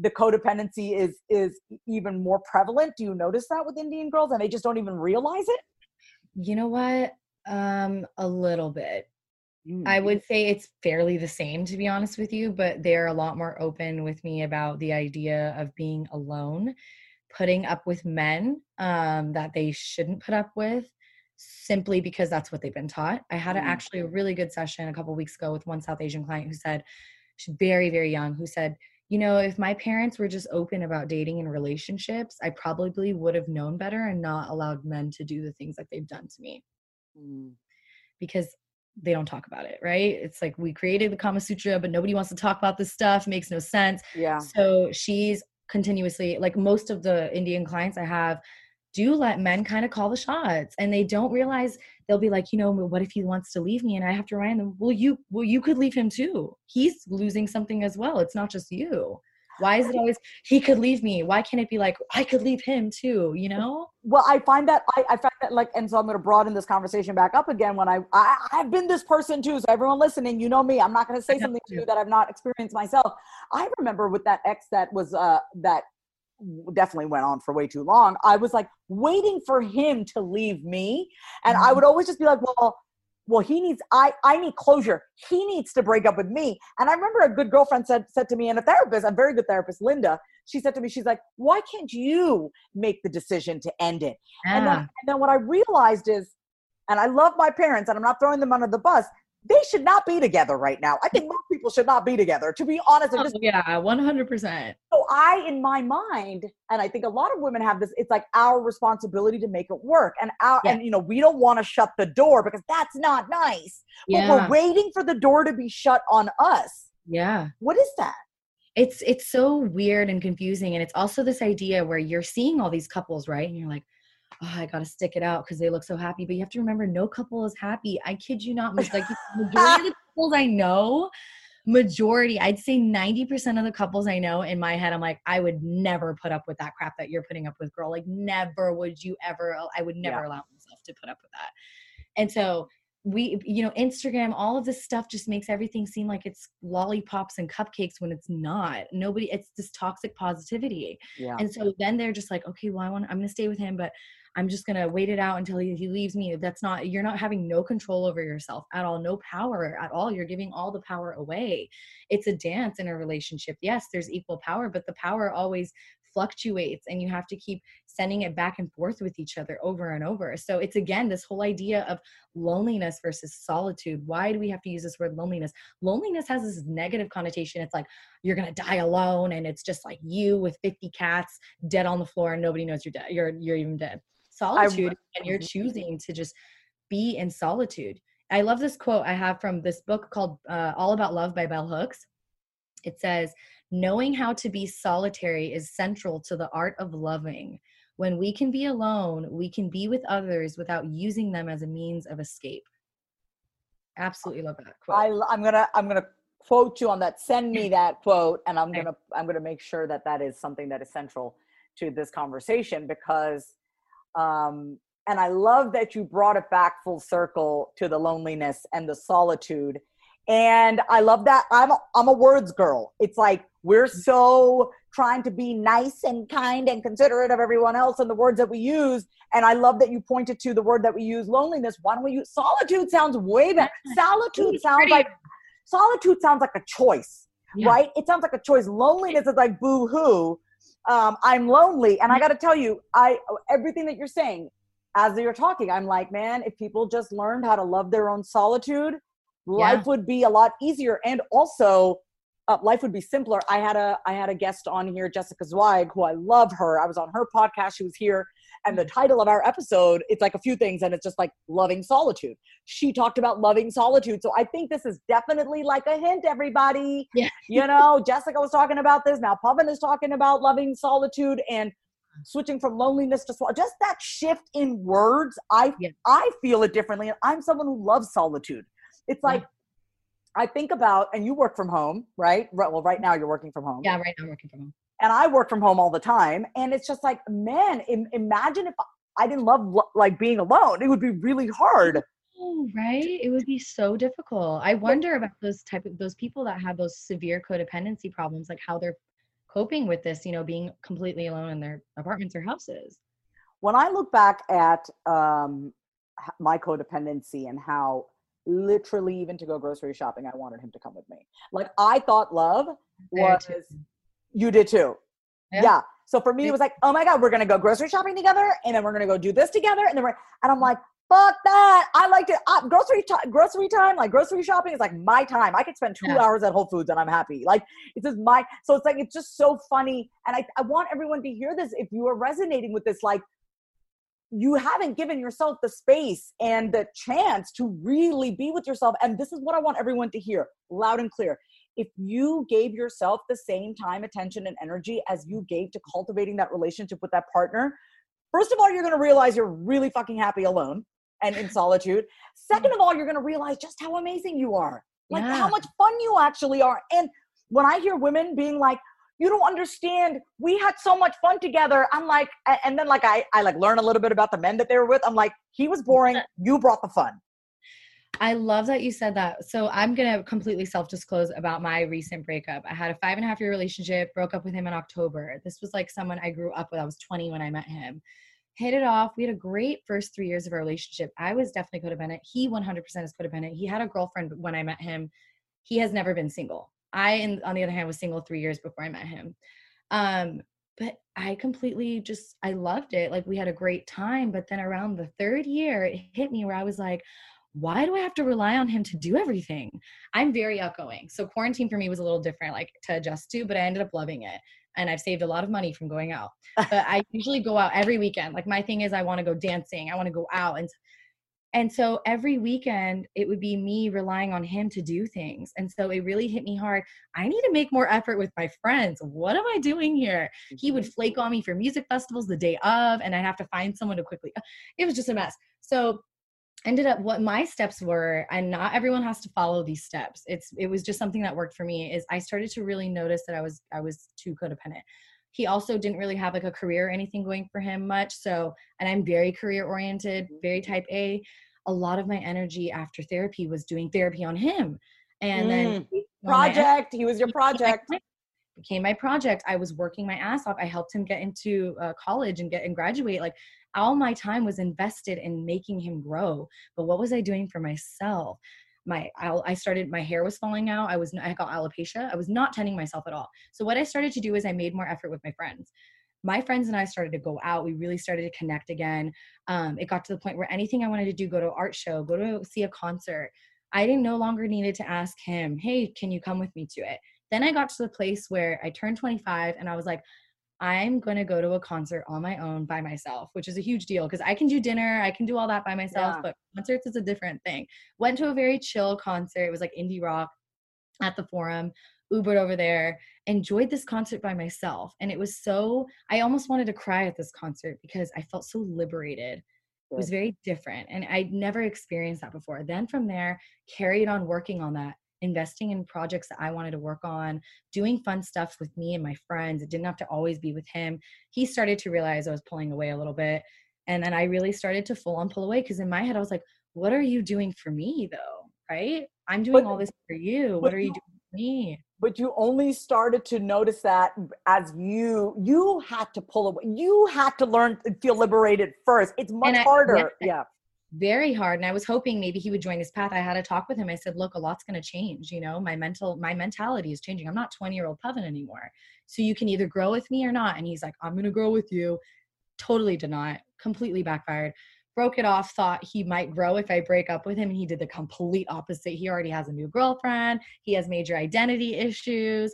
the codependency is is even more prevalent do you notice that with indian girls and they just don't even realize it you know what Um, a little bit. Mm. I would say it's fairly the same, to be honest with you, but they're a lot more open with me about the idea of being alone, putting up with men um, that they shouldn't put up with simply because that's what they've been taught. I had a, mm. actually a really good session a couple weeks ago with one South Asian client who said, she's very, very young, who said, you know, if my parents were just open about dating and relationships, I probably would have known better and not allowed men to do the things that they've done to me. Mm. Because they don't talk about it, right? It's like we created the Kama Sutra, but nobody wants to talk about this stuff. Makes no sense. Yeah. So she's continuously like most of the Indian clients I have do let men kind of call the shots and they don't realize they'll be like you know what if he wants to leave me and i have to remind them well you well you could leave him too. He's losing something as well. It's not just you. Why is it always he could leave me. Why can't it be like i could leave him too you know? well i find that i, I find that like and so i'm going to broaden this conversation back up again when I, I i've been this person too so everyone listening you know me i'm not going to say something to you that i've not experienced myself. I remember with that ex that was uh that definitely went on for way too long. I was like waiting for him to leave me. And I would mm. always just be like, well, well, he needs I I need closure. He needs to break up with me. And I remember a good girlfriend said said to me, and a therapist, a very good therapist, Linda, she said to me, she's like, why can't you make the decision to end it? Yeah. And, then, and then what I realized is, and I love my parents, and I'm not throwing them under the bus they should not be together right now. I think most people should not be together, to be honest. Oh, just, yeah, 100%. So I, in my mind, and I think a lot of women have this, it's like our responsibility to make it work. And our, yeah. and you know, we don't want to shut the door because that's not nice. Yeah. But we're waiting for the door to be shut on us. Yeah. What is that? It's it's so weird and confusing. And it's also this idea where you're seeing all these couples, right? And you're like, oh, I gotta stick it out because they look so happy. But you have to remember, no couple is happy. I kid you not. Like majority of the [laughs] couples I know, majority, I'd say 90% of the couples I know in my head, I'm like, I would never put up with that crap that you're putting up with, girl. Like, never would you ever, I would never yeah. allow myself to put up with that. And so we you know instagram all of this stuff just makes everything seem like it's lollipops and cupcakes when it's not nobody it's this toxic positivity yeah. and so then they're just like okay well i want i'm gonna stay with him but I'm just going to wait it out until he, he leaves me. That's not, you're not having no control over yourself at all, no power at all. You're giving all the power away. It's a dance in a relationship. Yes, there's equal power, but the power always fluctuates and you have to keep sending it back and forth with each other over and over. So it's again this whole idea of loneliness versus solitude. Why do we have to use this word loneliness? Loneliness has this negative connotation. It's like you're going to die alone and it's just like you with 50 cats dead on the floor and nobody knows you're dead. You're you're even dead solitude I, and you're choosing to just be in solitude. I love this quote I have from this book called uh, All About Love by Bell Hooks. It says, Knowing how to be solitary is central to the art of loving. When we can be alone, we can be with others without using them as a means of escape. Absolutely love that quote. I, I'm gonna I'm gonna quote you on that. Send me [laughs] that quote, and I'm gonna I'm gonna make sure that that is something that is central to this conversation because um, and I love that you brought it back full circle to the loneliness and the solitude. And I love that I'm a, I'm a words girl. It's like we're so trying to be nice and kind and considerate of everyone else and the words that we use. And I love that you pointed to the word that we use, loneliness. Why don't we use solitude? Sounds way better. [laughs] Solitude sounds like solitude sounds like a choice, yeah. right? It sounds like a choice. Loneliness is like boo hoo um, I'm lonely. And I got to tell you, I everything that you're saying as you're talking, I'm like, man, if people just learned how to love their own solitude, yeah. life would be a lot easier. And also, uh, life would be simpler. I had a I had a guest on here, Jessica Zweig, who I love her. I was on her podcast. She was here and the title of our episode, it's like a few things, and it's just like loving solitude. She talked about loving solitude. So I think this is definitely like a hint, everybody. Yeah. you know, Jessica was talking about this. Now Pavan is talking about loving solitude and switching from loneliness to just that shift in words. I yeah. I feel it differently. I'm someone who loves solitude. It's like yeah. I think about, and you work from home, right? Well, right now you're working from home. Yeah, right now I'm working from home and I work from home all the time. And it's just like, man, Im- imagine if I didn't love lo- like being alone. It would be really hard. Oh, right. It would be so difficult. I wonder about those type of those people that have those severe codependency problems, like how they're coping with this, you know, being completely alone in their apartments or houses. When I look back at um, my codependency and how literally even to go grocery shopping, I wanted him to come with me. Like I thought love was you did too. Yeah. yeah. So for me, it was like, oh my God, we're gonna go grocery shopping together and then we're gonna go do this together. And then we're and I'm like, fuck that. I like to uh, grocery t- grocery time, like grocery shopping is like my time. I could spend two yeah. hours at Whole Foods and I'm happy. Like it's just my so it's like it's just so funny. And I, I want everyone to hear this. If you are resonating with this, like you haven't given yourself the space and the chance to really be with yourself. And this is what I want everyone to hear loud and clear. If you gave yourself the same time, attention, and energy as you gave to cultivating that relationship with that partner, first of all, you're going to realize you're really fucking happy alone and in solitude. Second of all, you're going to realize just how amazing you are, like yeah. how much fun you actually are. And when I hear women being like, you don't understand we had so much fun together i'm like and then like i i like learn a little bit about the men that they were with i'm like he was boring you brought the fun I love that you said that. So I'm gonna completely self-disclose about my recent breakup. I had a five and a half year relationship, broke up with him in October. This was like someone I grew up with. I was 20 when I met him. Hit it off. We had a great first three years of our relationship. I was definitely codependent. He 100% is codependent. He had a girlfriend when I met him. He has never been single. I, on the other hand, was single three years before I met him. Um, but I completely just, I loved it. Like we had a great time. But then around the third year, it hit me where I was like, why do I have to rely on him to do everything? I'm very outgoing. So quarantine for me was a little different, like to adjust to, but I ended up loving it. And I've saved a lot of money from going out. But I [laughs] usually go out every weekend. Like my thing is I want to go dancing. I want to go out. And and so every weekend, it would be me relying on him to do things. And so it really hit me hard. I need to make more effort with my friends. What am I doing here? He would mm-hmm. flake on me for music festivals the day of, and I'd have to find someone to quickly. Uh, it was just a mess. So ended up what my steps were and not everyone has to follow these steps it's it was just something that worked for me is i started to really notice that i was i was too codependent he also didn't really have like a career or anything going for him much. So, and I'm very career oriented, very type A. A lot of my energy after therapy was doing therapy on him. And mm. then project, he was your project. Became my project. I was working my ass off. I helped him get into uh, college and get and graduate. Like all my time was invested in making him grow. But what was I doing for myself? My I started my hair was falling out. I was I got alopecia. I was not tending myself at all. So what I started to do is I made more effort with my friends. My friends and I started to go out. We really started to connect again. Um, it got to the point where anything I wanted to do, go to an art show, go to see a concert, I didn't no longer needed to ask him, "Hey, can you come with me to it?" Then I got to the place where I turned 25 and I was like, I'm going to go to a concert on my own by myself, which is a huge deal because I can do dinner, I can do all that by myself, yeah. but concerts is a different thing. Went to a very chill concert. It was like indie rock at the forum, Ubered over there, enjoyed this concert by myself. And it was so, I almost wanted to cry at this concert because I felt so liberated. It was very different. And I'd never experienced that before. Then from there, carried on working on that investing in projects that I wanted to work on, doing fun stuff with me and my friends. It didn't have to always be with him. He started to realize I was pulling away a little bit. And then I really started to full on pull away because in my head, I was like, what are you doing for me though? Right? I'm doing but, all this for you. What are you doing for me? But you only started to notice that as you you had to pull away. You had to learn to feel liberated first. It's much I, harder. Yeah. yeah very hard and i was hoping maybe he would join this path. I had a talk with him. I said look a lot's going to change you know? My mental my mentality is changing. I'm not 20 year old Pavan anymore. So you can either grow with me or not. And he's like i'm going to grow with you. Totally did not. Completely backfired. Broke it off thought he might grow if i break up with him and he did the complete opposite. He already has a new girlfriend. He has major identity issues.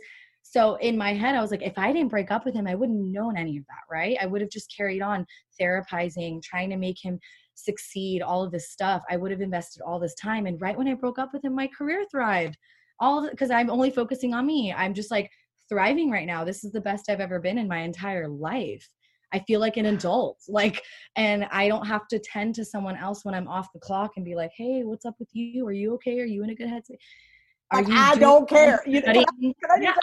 So in my head, I was like, if I didn't break up with him, I wouldn't known any of that, right? I would have just carried on therapizing, trying to make him succeed, all of this stuff. I would have invested all this time. And right when I broke up with him, my career thrived. All because I'm only focusing on me. I'm just like thriving right now. This is the best I've ever been in my entire life. I feel like an adult. [laughs] Like, and I don't have to tend to someone else when I'm off the clock and be like, hey, what's up with you? Are you okay? Are you in a good headspace? Like, I don't care. You know, [laughs] yeah.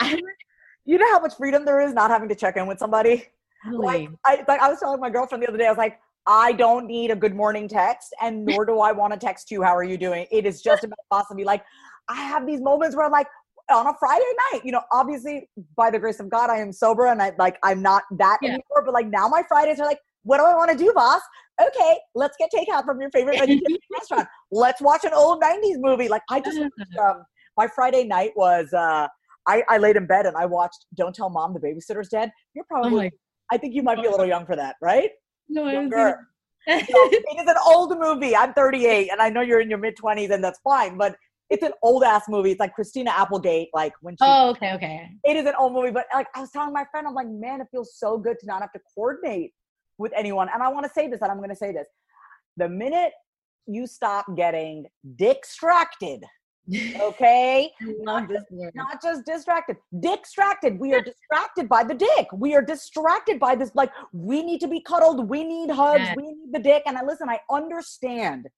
you know how much freedom there is not having to check in with somebody? [laughs] Really? Like, I, like I was telling my girlfriend the other day, I was like, I don't need a good morning text, and [laughs] nor do I want to text you. How are you doing? It is just about possibly like I have these moments where I'm like on a Friday night, you know, obviously by the grace of God, I am sober and I like I'm not that yeah. anymore. But like now my Fridays are like, what do I want to do, boss? okay, let's get takeout from your favorite vegetarian [laughs] restaurant. Let's watch an old 90s movie. Like I just [laughs] um, my Friday night was uh I, I laid in bed and I watched Don't Tell Mom the Babysitter's Dead. You're probably oh I think you might be a little young for that, right? No, Younger. so [laughs] it is an old movie. I'm 38 and I know you're in your mid 20s and that's fine, but it's an old ass movie. It's like Christina Applegate, like when she. Oh, okay, okay. It is an old movie, but like I was telling my friend, I'm like, man, it feels so good to not have to coordinate with anyone. And I want to say this, and I'm going to say this: the minute you stop getting distracted, okay, not just, not just distracted, distracted. We are distracted by the dick. We are distracted by this. Like we need to be cuddled. We need hugs. Yeah. We need the dick. And I listen. I understand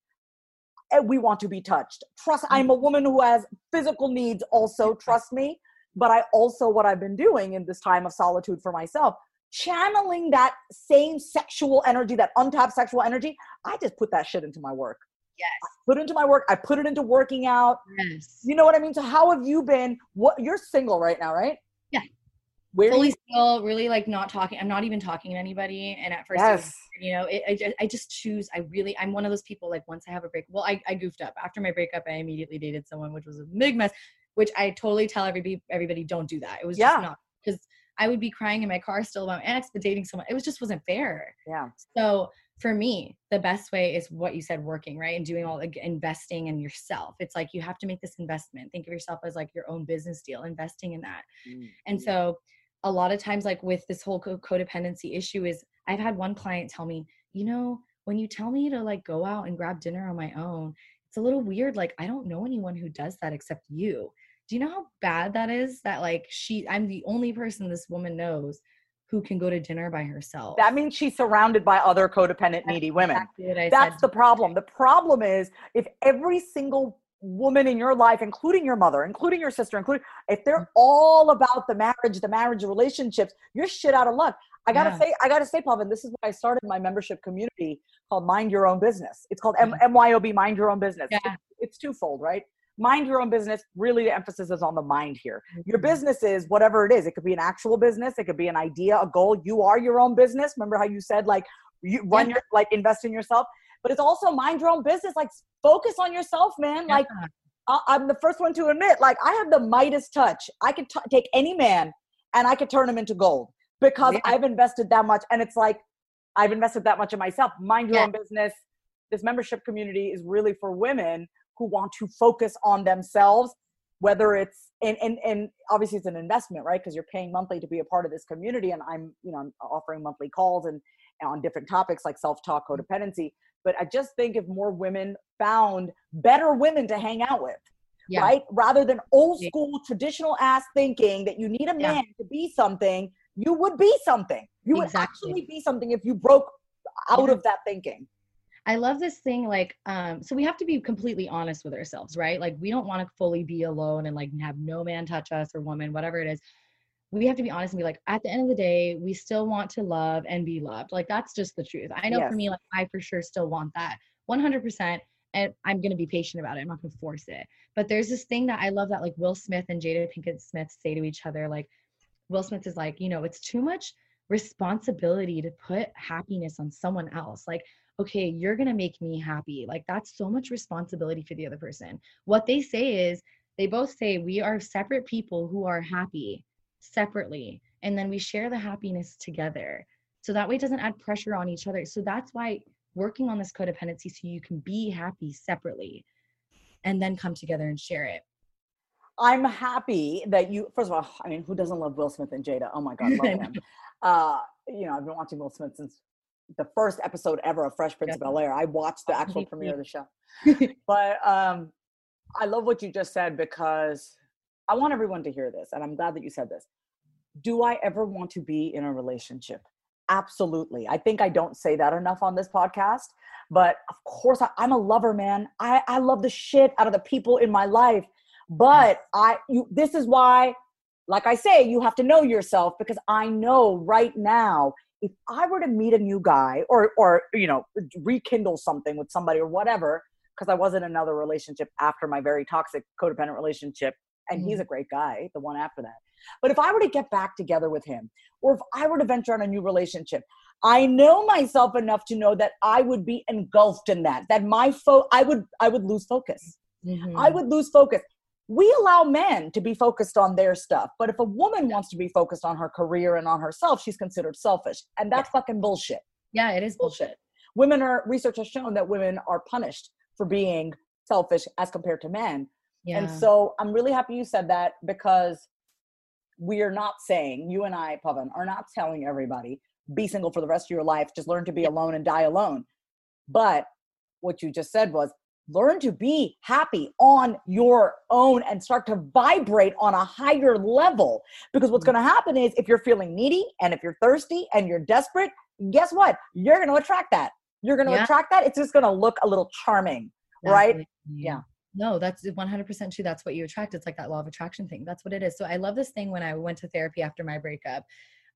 we want to be touched. Trust, I'm a mm-hmm. woman who has physical needs also, trust me. But I also, what I've been doing in this time of solitude for myself, channeling that same sexual energy, that untapped sexual energy, I just put that shit into my work. Yes. I put it into my work. I put it into working out. Yes. You know what I mean? So how have you been? What you're single right now, right? Yeah. Where fully you- still, really like not talking. I'm not even talking to anybody. And at first, yes. you know, it, I, just, I just choose. I really, I'm one of those people. Like once I have a break, well, I, I goofed up after my breakup. I immediately dated someone, which was a big mess. Which I totally tell everybody, everybody, don't do that. It was yeah. just not because I would be crying in my car still about my ex, but dating someone. It was just wasn't fair. Yeah. So for me, the best way is what you said, working, right? And doing all like investing in yourself. It's like you have to make this investment. Think of yourself as like your own business deal, investing in that. Mm-hmm. And so a lot of times like with this whole codependency issue is i've had one client tell me you know when you tell me to like go out and grab dinner on my own it's a little weird like i don't know anyone who does that except you do you know how bad that is that like she i'm the only person this woman knows who can go to dinner by herself that means she's surrounded by other codependent That's needy women exactly That's the problem the problem is if every single woman in your life, including your mother, including your sister, including if they're mm. all about the marriage, the marriage relationships, you're shit out of luck. I gotta yeah. say, I gotta say, Pavan, this is why I started my membership community called Mind Your Own Business. It's called M- MYOB, Mind Your Own Business. Yeah. It's, it's twofold, right? Mind your own business. Really, the emphasis is on the mind here. Your mm-hmm. business is whatever it is. It could be an actual business. It could be an idea, a goal. You are your own business. Remember how you said like you run yeah. your like invest in yourself but it's also mind your own business. Like focus on yourself, man. Yeah. Like I'm the first one to admit, like I have the Midas touch. I could t- take any man and I could turn him into gold because yeah. I've invested that much. And it's like I've invested that much in myself. Mind your yeah. own business. This membership community is really for women who want to focus on themselves, whether it's and and, and obviously it's an investment, right? Because you're paying monthly to be a part of this community, and I'm you know I'm offering monthly calls and on different topics like self-talk, mm-hmm. codependency. But I just think if more women found better women to hang out with, yeah. right? Rather than old school traditional ass thinking that you need a man yeah. to be something, you would be something. You exactly. would actually be something if you broke out yeah. of that thinking. I love this thing like um so we have to be completely honest with ourselves, right? Like we don't want to fully be alone and like have no man touch us or woman, whatever it is. We have to be honest and be like at the end of the day we still want to love and be loved. Like that's just the truth. I know yes. for me like i for sure still want that 100% and i'm going to be patient about it. I'm not going to force it. But there's this thing that i love that like will smith and jada pinkett smith say to each other like will smith is like you know it's too much responsibility to put happiness on someone else. Like okay you're going to make me happy like that's so much responsibility for the other person. What they say is they both say we are separate people who are happy separately and then we share the happiness together. So that way it doesn't add pressure on each other. So that's why working on this codependency so you can be happy separately and then come together and share it. I'm happy that you first of all i mean who doesn't love will smith and jada? Oh my god love [laughs] him. Uh you know i've been watching will smith since the first episode ever of fresh prince of bel air i watched the actual premiere of the show [laughs] but um i love what you just said because I want everyone to hear this, and I'm glad that you said this. Do I ever want to be in a relationship? Absolutely. I think I don't say that enough on this podcast, but of course, I, am a lover, man. I, I love the shit out of the people in my life. But I, you, this is why, like I say, you have to know yourself because I know right now if I were to meet a new guy or, or you know, rekindle something with somebody or whatever, because I was in another relationship after my very toxic codependent relationship and mm-hmm. he's a great guy, the one after that. But if I were to get back together with him, or if I were to venture on a new relationship, I know myself enough to know that I would be engulfed in that. That my fo I would I would lose focus. Mm-hmm. I would lose focus. We allow men to be focused on their stuff, but if a woman wants to be focused on her career and on herself, she's considered selfish, and that's yeah. fucking bullshit. Yeah, it is bullshit. Women are research has shown that women are punished for being selfish as compared to men. Yeah. And so I'm really happy you said that because we are not saying you and I, Pavan, are not telling everybody be single for the rest of your life, just learn to be alone and die alone. But what you just said was learn to be happy on your own and start to vibrate on a higher level. Because what's mm. going to happen is if you're feeling needy and if you're thirsty and you're desperate, guess what? You're going to attract that. You're going to yeah. attract that. It's just going to look a little charming, right? Yeah. No, that's 100% true. That's what you attract. It's like that law of attraction thing. That's what it is. So I love this thing when I went to therapy after my breakup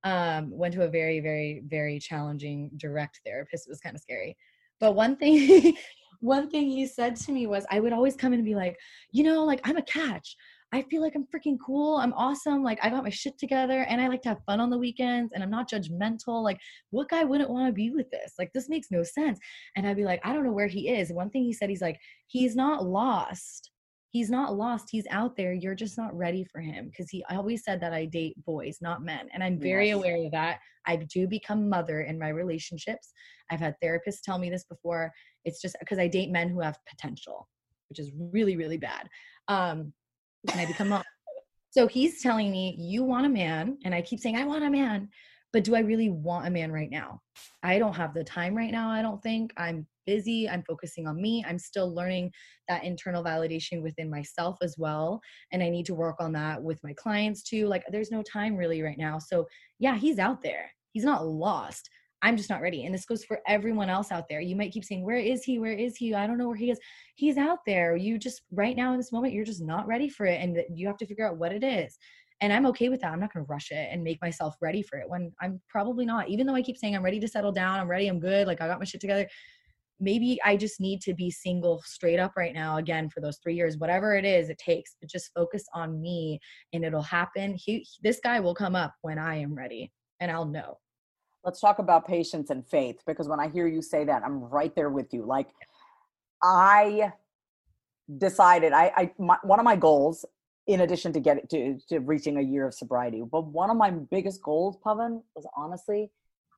um, went to a very, very, very challenging direct therapist. It was kind of scary. But one thing, [laughs] one thing he said to me was, I would always come in and be like, you know, like I'm a catch. I feel like I'm freaking cool. I'm awesome. Like I got my shit together and I like to have fun on the weekends and I'm not judgmental. Like what guy wouldn't want to be with this? Like this makes no sense. And I'd be like, I don't know where he is. One thing he said, he's like, he's not lost he's not lost he's out there you're just not ready for him because he I always said that i date boys not men and i'm very yes. aware of that i do become mother in my relationships i've had therapists tell me this before it's just because i date men who have potential which is really really bad um and i become mom so he's telling me you want a man and i keep saying i want a man but do I really want a man right now? I don't have the time right now, I don't think. I'm busy. I'm focusing on me. I'm still learning that internal validation within myself as well. And I need to work on that with my clients too. Like, there's no time really right now. So, yeah, he's out there. He's not lost. I'm just not ready. And this goes for everyone else out there. You might keep saying, Where is he? Where is he? I don't know where he is. He's out there. You just, right now in this moment, you're just not ready for it. And you have to figure out what it is and i'm okay with that i'm not going to rush it and make myself ready for it when i'm probably not even though i keep saying i'm ready to settle down i'm ready i'm good like i got my shit together maybe i just need to be single straight up right now again for those three years whatever it is it takes but just focus on me and it'll happen he this guy will come up when i am ready and i'll know let's talk about patience and faith because when i hear you say that i'm right there with you like i decided i, I my, one of my goals in addition to getting to, to reaching a year of sobriety. But one of my biggest goals, Pavan, was honestly,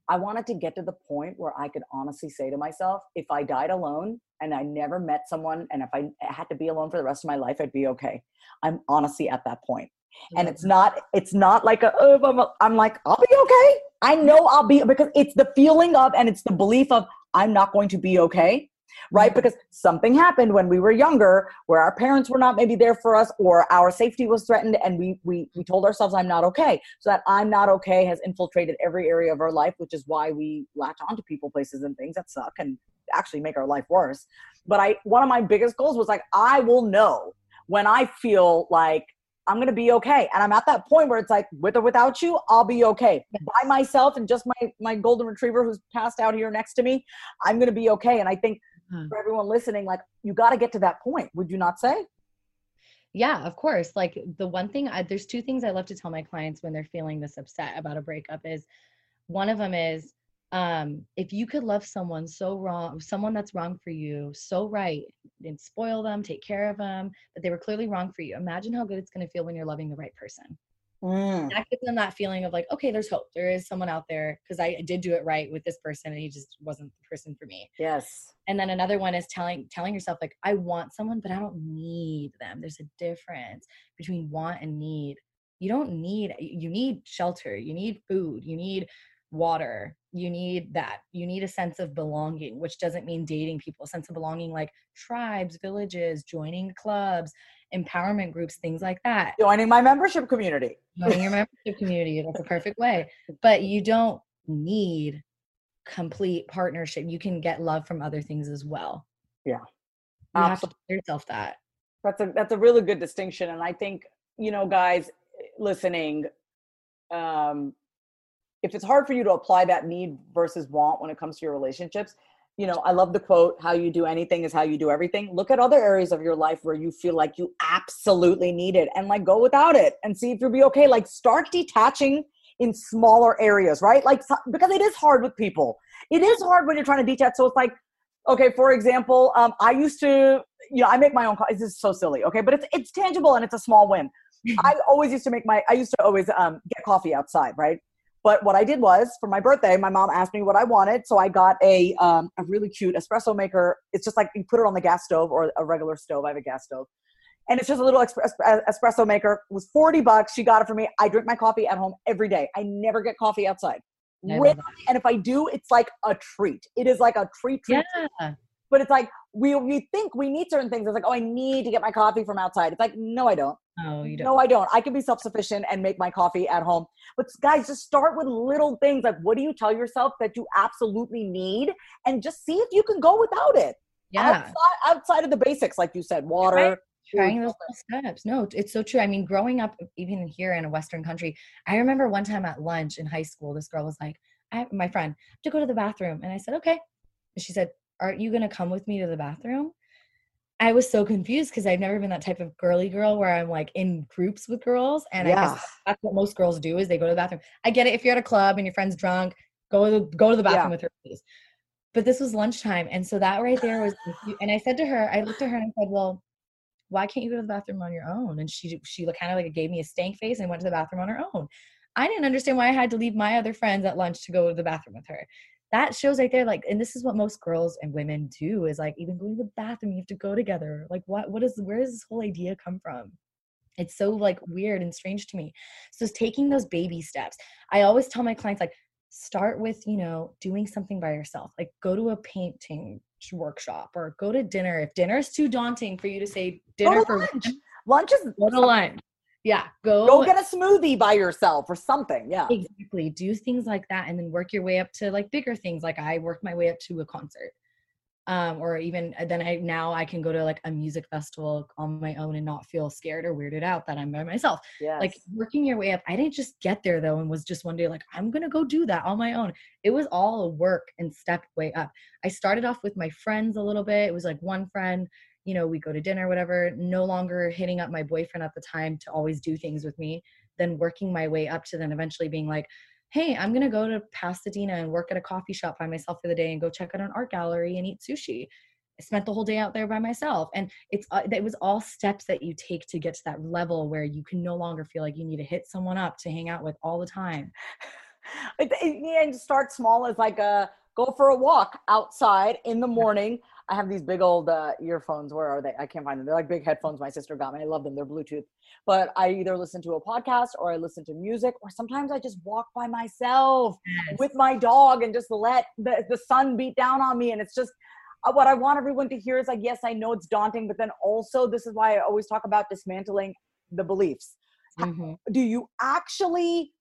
I wanted to get to the point where I could honestly say to myself, if I died alone and I never met someone, and if I had to be alone for the rest of my life, I'd be okay. I'm honestly at that point. And it's not, it's not like a, oh, I'm, I'm like, I'll be okay. I know I'll be because it's the feeling of, and it's the belief of, I'm not going to be okay right? Mm-hmm. Because something happened when we were younger where our parents were not maybe there for us or our safety was threatened and we we we told ourselves I'm not okay. So that I'm not okay has infiltrated every area of our life, which is why we latch onto people, places and things that suck and actually make our life worse. But I one of my biggest goals was like I will know when I feel like I'm gonna be okay. And I'm at that point where it's like, with or without you, I'll be okay. By myself and just my my golden retriever who's passed out here next to me, I'm gonna be okay. And I think hmm. for everyone listening, like you got to get to that point. Would you not say? Yeah, of course. Like the one thing, I, there's two things I love to tell my clients when they're feeling this upset about a breakup is one of them is um, if you could love someone so wrong, someone that's wrong for you, so right, and spoil them, take care of them, but they were clearly wrong for you. Imagine how good it's going to feel when you're loving the right person. Mm. That gives them that feeling of like, okay, there's hope. There is someone out there because I did do it right with this person, and he just wasn't the person for me. Yes. And then another one is telling telling yourself like, I want someone, but I don't need them. There's a difference between want and need. You don't need. You need shelter. You need food. You need water you need that you need a sense of belonging which doesn't mean dating people a sense of belonging like tribes villages joining clubs empowerment groups, things like that. Joining my membership community. Joining your membership community. That's a perfect way. But you don't need complete partnership. You can get love from other things as well. Yeah. You Absolutely. have to tell yourself that. That's a that's a really good distinction. And I think, you know, guys listening, um, if it's hard for you to apply that need versus want when it comes to your relationships, you know, I love the quote, how you do anything is how you do everything. Look at other areas of your life where you feel like you absolutely need it and like go without it and see if you'll be okay. Like start detaching in smaller areas, right? Like because it is hard with people. It is hard when you're trying to detach. So it's like, okay, for example, um, I used to, you know, I make my own. Coffee. This is so silly, okay, but it's it's tangible and it's a small win. [laughs] I always used to make my. I used to always um, get coffee outside, right? But what I did was for my birthday, my mom asked me what I wanted, so I got a um, a really cute espresso maker. It's just like you put it on the gas stove or a regular stove. I have a gas stove, and it's just a little espresso maker. It was forty bucks. She got it for me. I drink my coffee at home every day. I never get coffee outside. and if I do, it's like a treat. It is like a treat. treat yeah. Treat. But it's like we we think we need certain things. It's like, oh, I need to get my coffee from outside. It's like, no, I don't. No, you don't. No, I don't. I can be self sufficient and make my coffee at home. But guys, just start with little things. Like, what do you tell yourself that you absolutely need, and just see if you can go without it. Yeah. Outside, outside of the basics, like you said, water. Right trying those steps. No, it's so true. I mean, growing up, even here in a Western country, I remember one time at lunch in high school, this girl was like, I, my friend, to go to the bathroom. And I said, okay. And she said, aren't you going to come with me to the bathroom? I was so confused because I've never been that type of girly girl where I'm like in groups with girls. And yeah. I guess that's what most girls do is they go to the bathroom. I get it if you're at a club and your friend's drunk, go to the, go to the bathroom yeah. with her, please. But this was lunchtime. And so that right there was, and I said to her, I looked at her and I said, well, why can't you go to the bathroom on your own? And she, she kind of like gave me a stank face and went to the bathroom on her own. I didn't understand why I had to leave my other friends at lunch to go to the bathroom with her that shows right there like and this is what most girls and women do is like even going to the bathroom you have to go together like what what is where does this whole idea come from? It's so like weird and strange to me. So it's taking those baby steps i always tell my clients like start with you know doing something by yourself like go to a painting workshop or go to dinner if dinner is too daunting for you to say dinner for lunch. lunch is go to lunch yeah go go get a smoothie by yourself or something yeah. Exactly do things like that and then work your way up to like bigger things like i worked my way up to a concert. Um or even uh, then i now i can go to like a music festival on my own and not feel scared or weirded out that i'm by myself. Yes. like working your way up i didn't just get there though and was just one day like i'm gonna go do that on my own. It was all a work and step way up. I started off with my friends a little bit it was like one friend you know, we go to dinner, whatever, no longer hitting up my boyfriend at the time to always do things with me, then working my way up to then eventually being like, hey, I'm gonna go to Pasadena and work at a coffee shop by myself for the day and go check out an art gallery and eat sushi. I spent the whole day out there by myself, and it's uh, it was all steps that you take to get to that level where you can no longer feel like you need to hit someone up to hang out with all the time. and start small as like a go for a walk outside in the morning I have these big old uh, earphones. Where are they? I can't find them. They're like big headphones my sister got me. I love them. They're Bluetooth. But I either listen to a podcast or I listen to music, or sometimes I just walk by myself yes. with my dog and just let the, the sun beat down on me. And it's just uh, what I want everyone to hear is like, yes, I know it's daunting, but then also this is why I always talk about dismantling the beliefs. Mm-hmm. Do you actually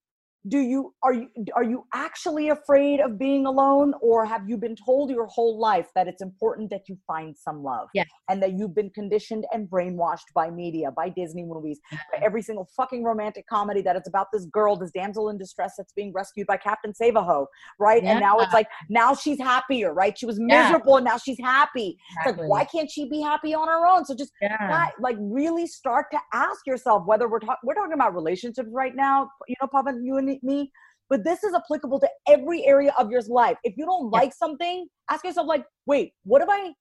do you are you are you actually afraid of being alone or have you been told your whole life that it's important that you find some love yeah. and that you've been conditioned and brainwashed by media by disney movies by mm-hmm. every single fucking romantic comedy that it's about this girl this damsel in distress that's being rescued by captain savaho right yeah. and now it's like now she's happier right she was miserable yeah. and now she's happy exactly. it's like why can't she be happy on her own so just yeah. like really start to ask yourself whether we're talking we're talking about relationships right now you know Pavan you and me but this is applicable to every area of your life. If you don't like something ask yourself like wait what have i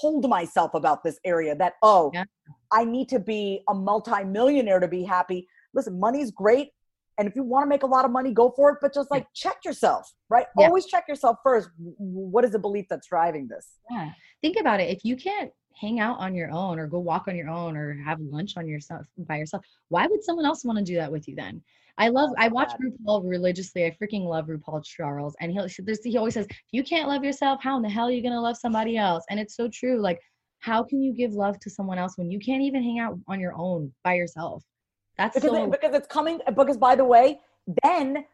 told myself about this area that oh yeah. i need to be a multimillionaire to be happy? Listen money's great and if you want to make a lot of money go for it but just like check yourself right? Yeah. always check yourself first. What is the belief that's driving this? Yeah. Think about it. If you can't hang out on your own or go walk on your own or have lunch on yourself by yourself why would someone else want to do that with you then I love. I watch RuPaul religiously. I freaking love RuPaul Charles, and he he always says, "If you can't love yourself, how in the hell are you gonna love somebody else?" And it's so true. Like, how can you give love to someone else when you can't even hang out on your own by yourself? That's because so- it, because it's coming. Because by the way, then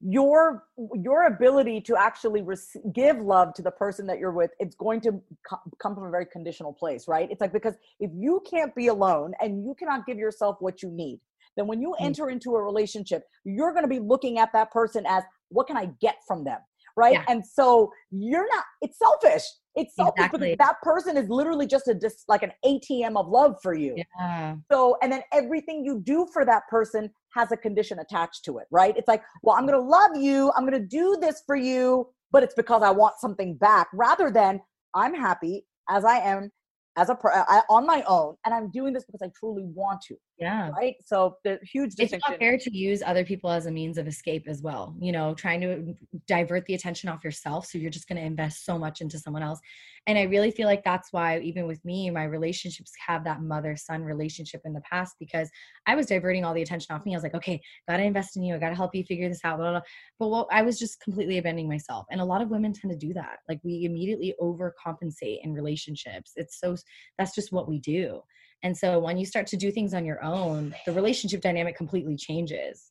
your your ability to actually give love to the person that you're with it's going to co- come from a very conditional place right it's like because if you can't be alone and you cannot give yourself what you need then when you mm. enter into a relationship, you're going to be looking at that person as what can I get from them? Right. Yeah. And so you're not, it's selfish. it's selfish exactly. because that person is literally just a just like an ATM of love for you. Yeah. So and then everything you do for that person has a condition attached to it, right? It's like, well, I'm gonna love you, I'm gonna do this for you, but it's because I want something back, rather than I'm happy as I am as a I, on my own and i'm doing this because i truly want to yeah. right? So the huge distinction. it's not fair to use other people as a means of escape as well you know trying to divert the attention off yourself so you're just going to invest so much into someone else. And i really feel like that's why even with me my relationships have that mother son relationship in the past because i was diverting all the attention off me. I was like okay gotta invest in you i gotta help you figure this out blah, blah, blah. but what i was just completely abandoning myself and a lot of women tend to do that. Like we immediately overcompensate in relationships. It's so that's just what we do and so when you start to do things on your own the relationship dynamic completely changes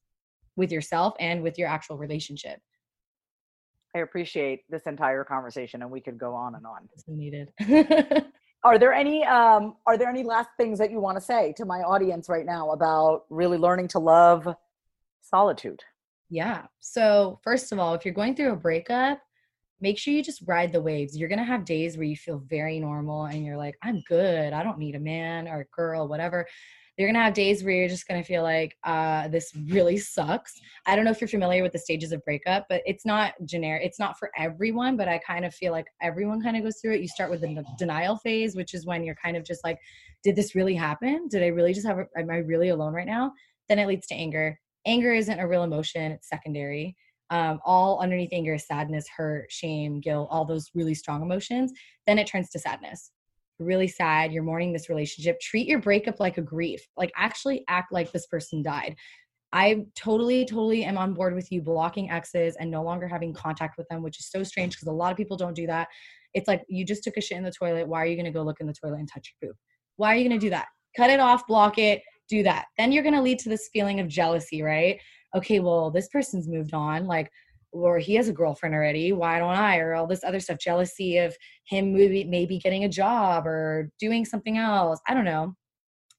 with yourself and with your actual relationship I appreciate this entire conversation, and we could go on and on. It's needed. [laughs] are there any um, Are there any last things that you want to say to my audience right now about really learning to love solitude? Yeah. So first of all, if you're going through a breakup, make sure you just ride the waves. You're going to have days where you feel very normal and you're like, I'm good. I don't need a man or a girl, whatever. You're gonna have days where you're just gonna feel like uh, this really sucks. I don't know if you're familiar with the stages of breakup but it's not generic it's not for everyone but i kind of feel like everyone kind of goes through it. You start with the denial phase which is when you're kind of just like did this really happen? Did i really just have am i really alone right now? Then it leads to anger. Anger isn't a real emotion it's secondary um, all underneath anger sadness hurt shame guilt all those really strong emotions then it turns to sadness really sad, you're mourning this relationship, treat your breakup like a grief. Like actually act like this person died. I totally, totally am on board with you blocking exes and no longer having contact with them, which is so strange because a lot of people don't do that. It's like you just took a shit in the toilet. Why are you going to go look in the toilet and touch your poop? Why are you going to do that? Cut it off, block it, do that. Then you're going to lead to this feeling of jealousy, right? Okay, well, this person's moved on. Like, or he has a girlfriend already why don't i or all this other stuff jealousy of him maybe maybe getting a job or doing something else i don't know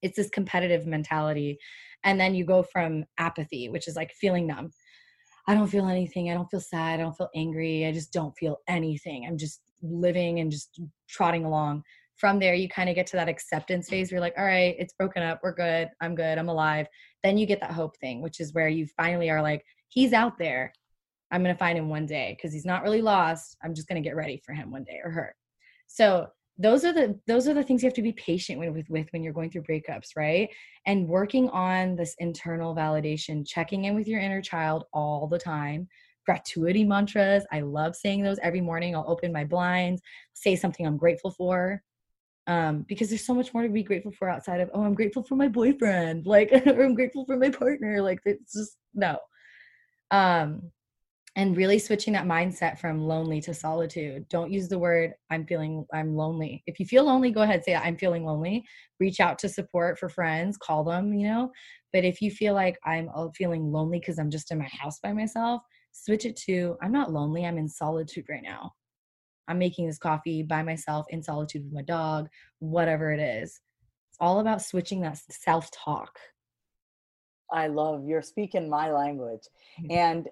it's this competitive mentality and then you go from apathy which is like feeling numb i don't feel anything i don't feel sad i don't feel angry i just don't feel anything i'm just living and just trotting along from there you kind of get to that acceptance mm. phase where you're like all right it's broken up we're good i'm good i'm alive then you get that hope thing which is where you finally are like he's out there I'm going to find him one day because he's not really lost. I'm just going to get ready for him one day or her. So those are the those are the things you have to be patient with, with with when you're going through breakups, right? And working on this internal validation, checking in with your inner child all the time. Gratuity mantras. I love saying those every morning. I'll open my blinds, say something I'm grateful for. Um, because there's so much more to be grateful for outside of, oh, I'm grateful for my boyfriend, [laughs] like, or I'm grateful for my partner. Like, it's just no. Um, and really switching that mindset from lonely to solitude don't use the word i'm feeling i'm lonely if you feel lonely go ahead say i'm feeling lonely reach out to support for friends call them you know but if you feel like i'm feeling lonely because i'm just in my house by myself switch it to i'm not lonely i'm in solitude right now i'm making this coffee by myself in solitude with my dog whatever it is it's all about switching that self-talk I love you're speaking my language. And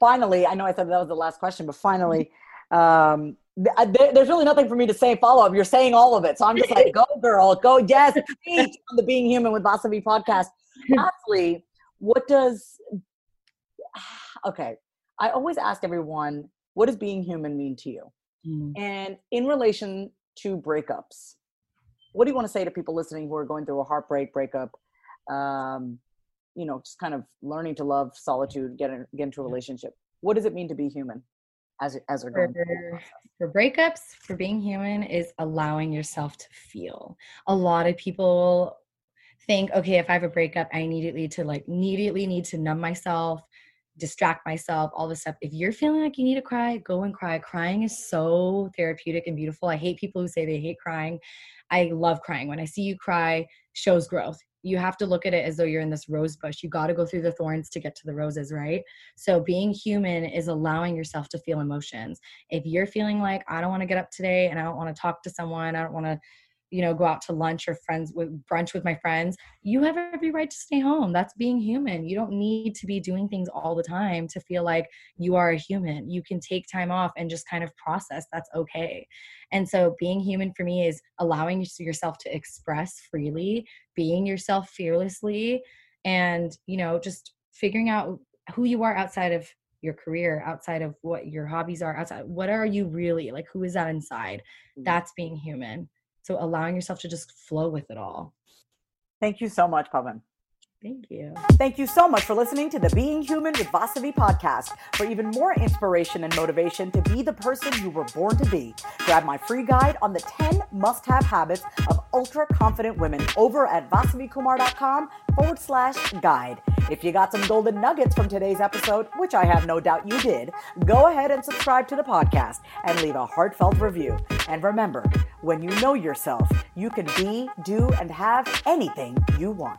finally, I know I said that was the last question, but finally, um, there, there's really nothing for me to say follow up. You're saying all of it. So I'm just like, [laughs] go girl, go. Yes, preach on the Being Human with Vasavi podcast. Lastly, what does, [sighs] okay, I always ask everyone, what does being human mean to you? Mm. And in relation to breakups, what do you want to say to people listening who are going through a heartbreak breakup? Um, you know just kind of learning to love solitude get, in, get into a relationship what does it mean to be human as as we're going for, for breakups for being human is allowing yourself to feel a lot of people think okay if i have a breakup i immediately to like immediately need to numb myself distract myself all this stuff if you're feeling like you need to cry go and cry crying is so therapeutic and beautiful i hate people who say they hate crying i love crying when i see you cry shows growth you have to look at it as though you're in this rose bush. You got to go through the thorns to get to the roses, right? So being human is allowing yourself to feel emotions. If you're feeling like I don't want to get up today and I don't want to talk to someone, I don't want to you know go out to lunch or friends with brunch with my friends you have every right to stay home. That's being human. You don't need to be doing things all the time to feel like you are a human. You can take time off and just kind of process. That's okay. And so being human for me is allowing yourself to express freely being yourself fearlessly and you know just figuring out who you are outside of your career outside of what your hobbies are outside what are you really like who is that inside? Mm-hmm. that's being human so allowing yourself to just flow with it all. Thank you so much, Pavan. Thank you. Thank you so much for listening to the Being Human with Vasavi podcast. For even more inspiration and motivation to be the person you were born to be, grab my free guide on the 10 must have habits of ultra confident women over at vasavikumar.com forward slash guide. If you got some golden nuggets from today's episode, which I have no doubt you did, go ahead and subscribe to the podcast and leave a heartfelt review. And remember, when you know yourself, you can be, do, and have anything you want.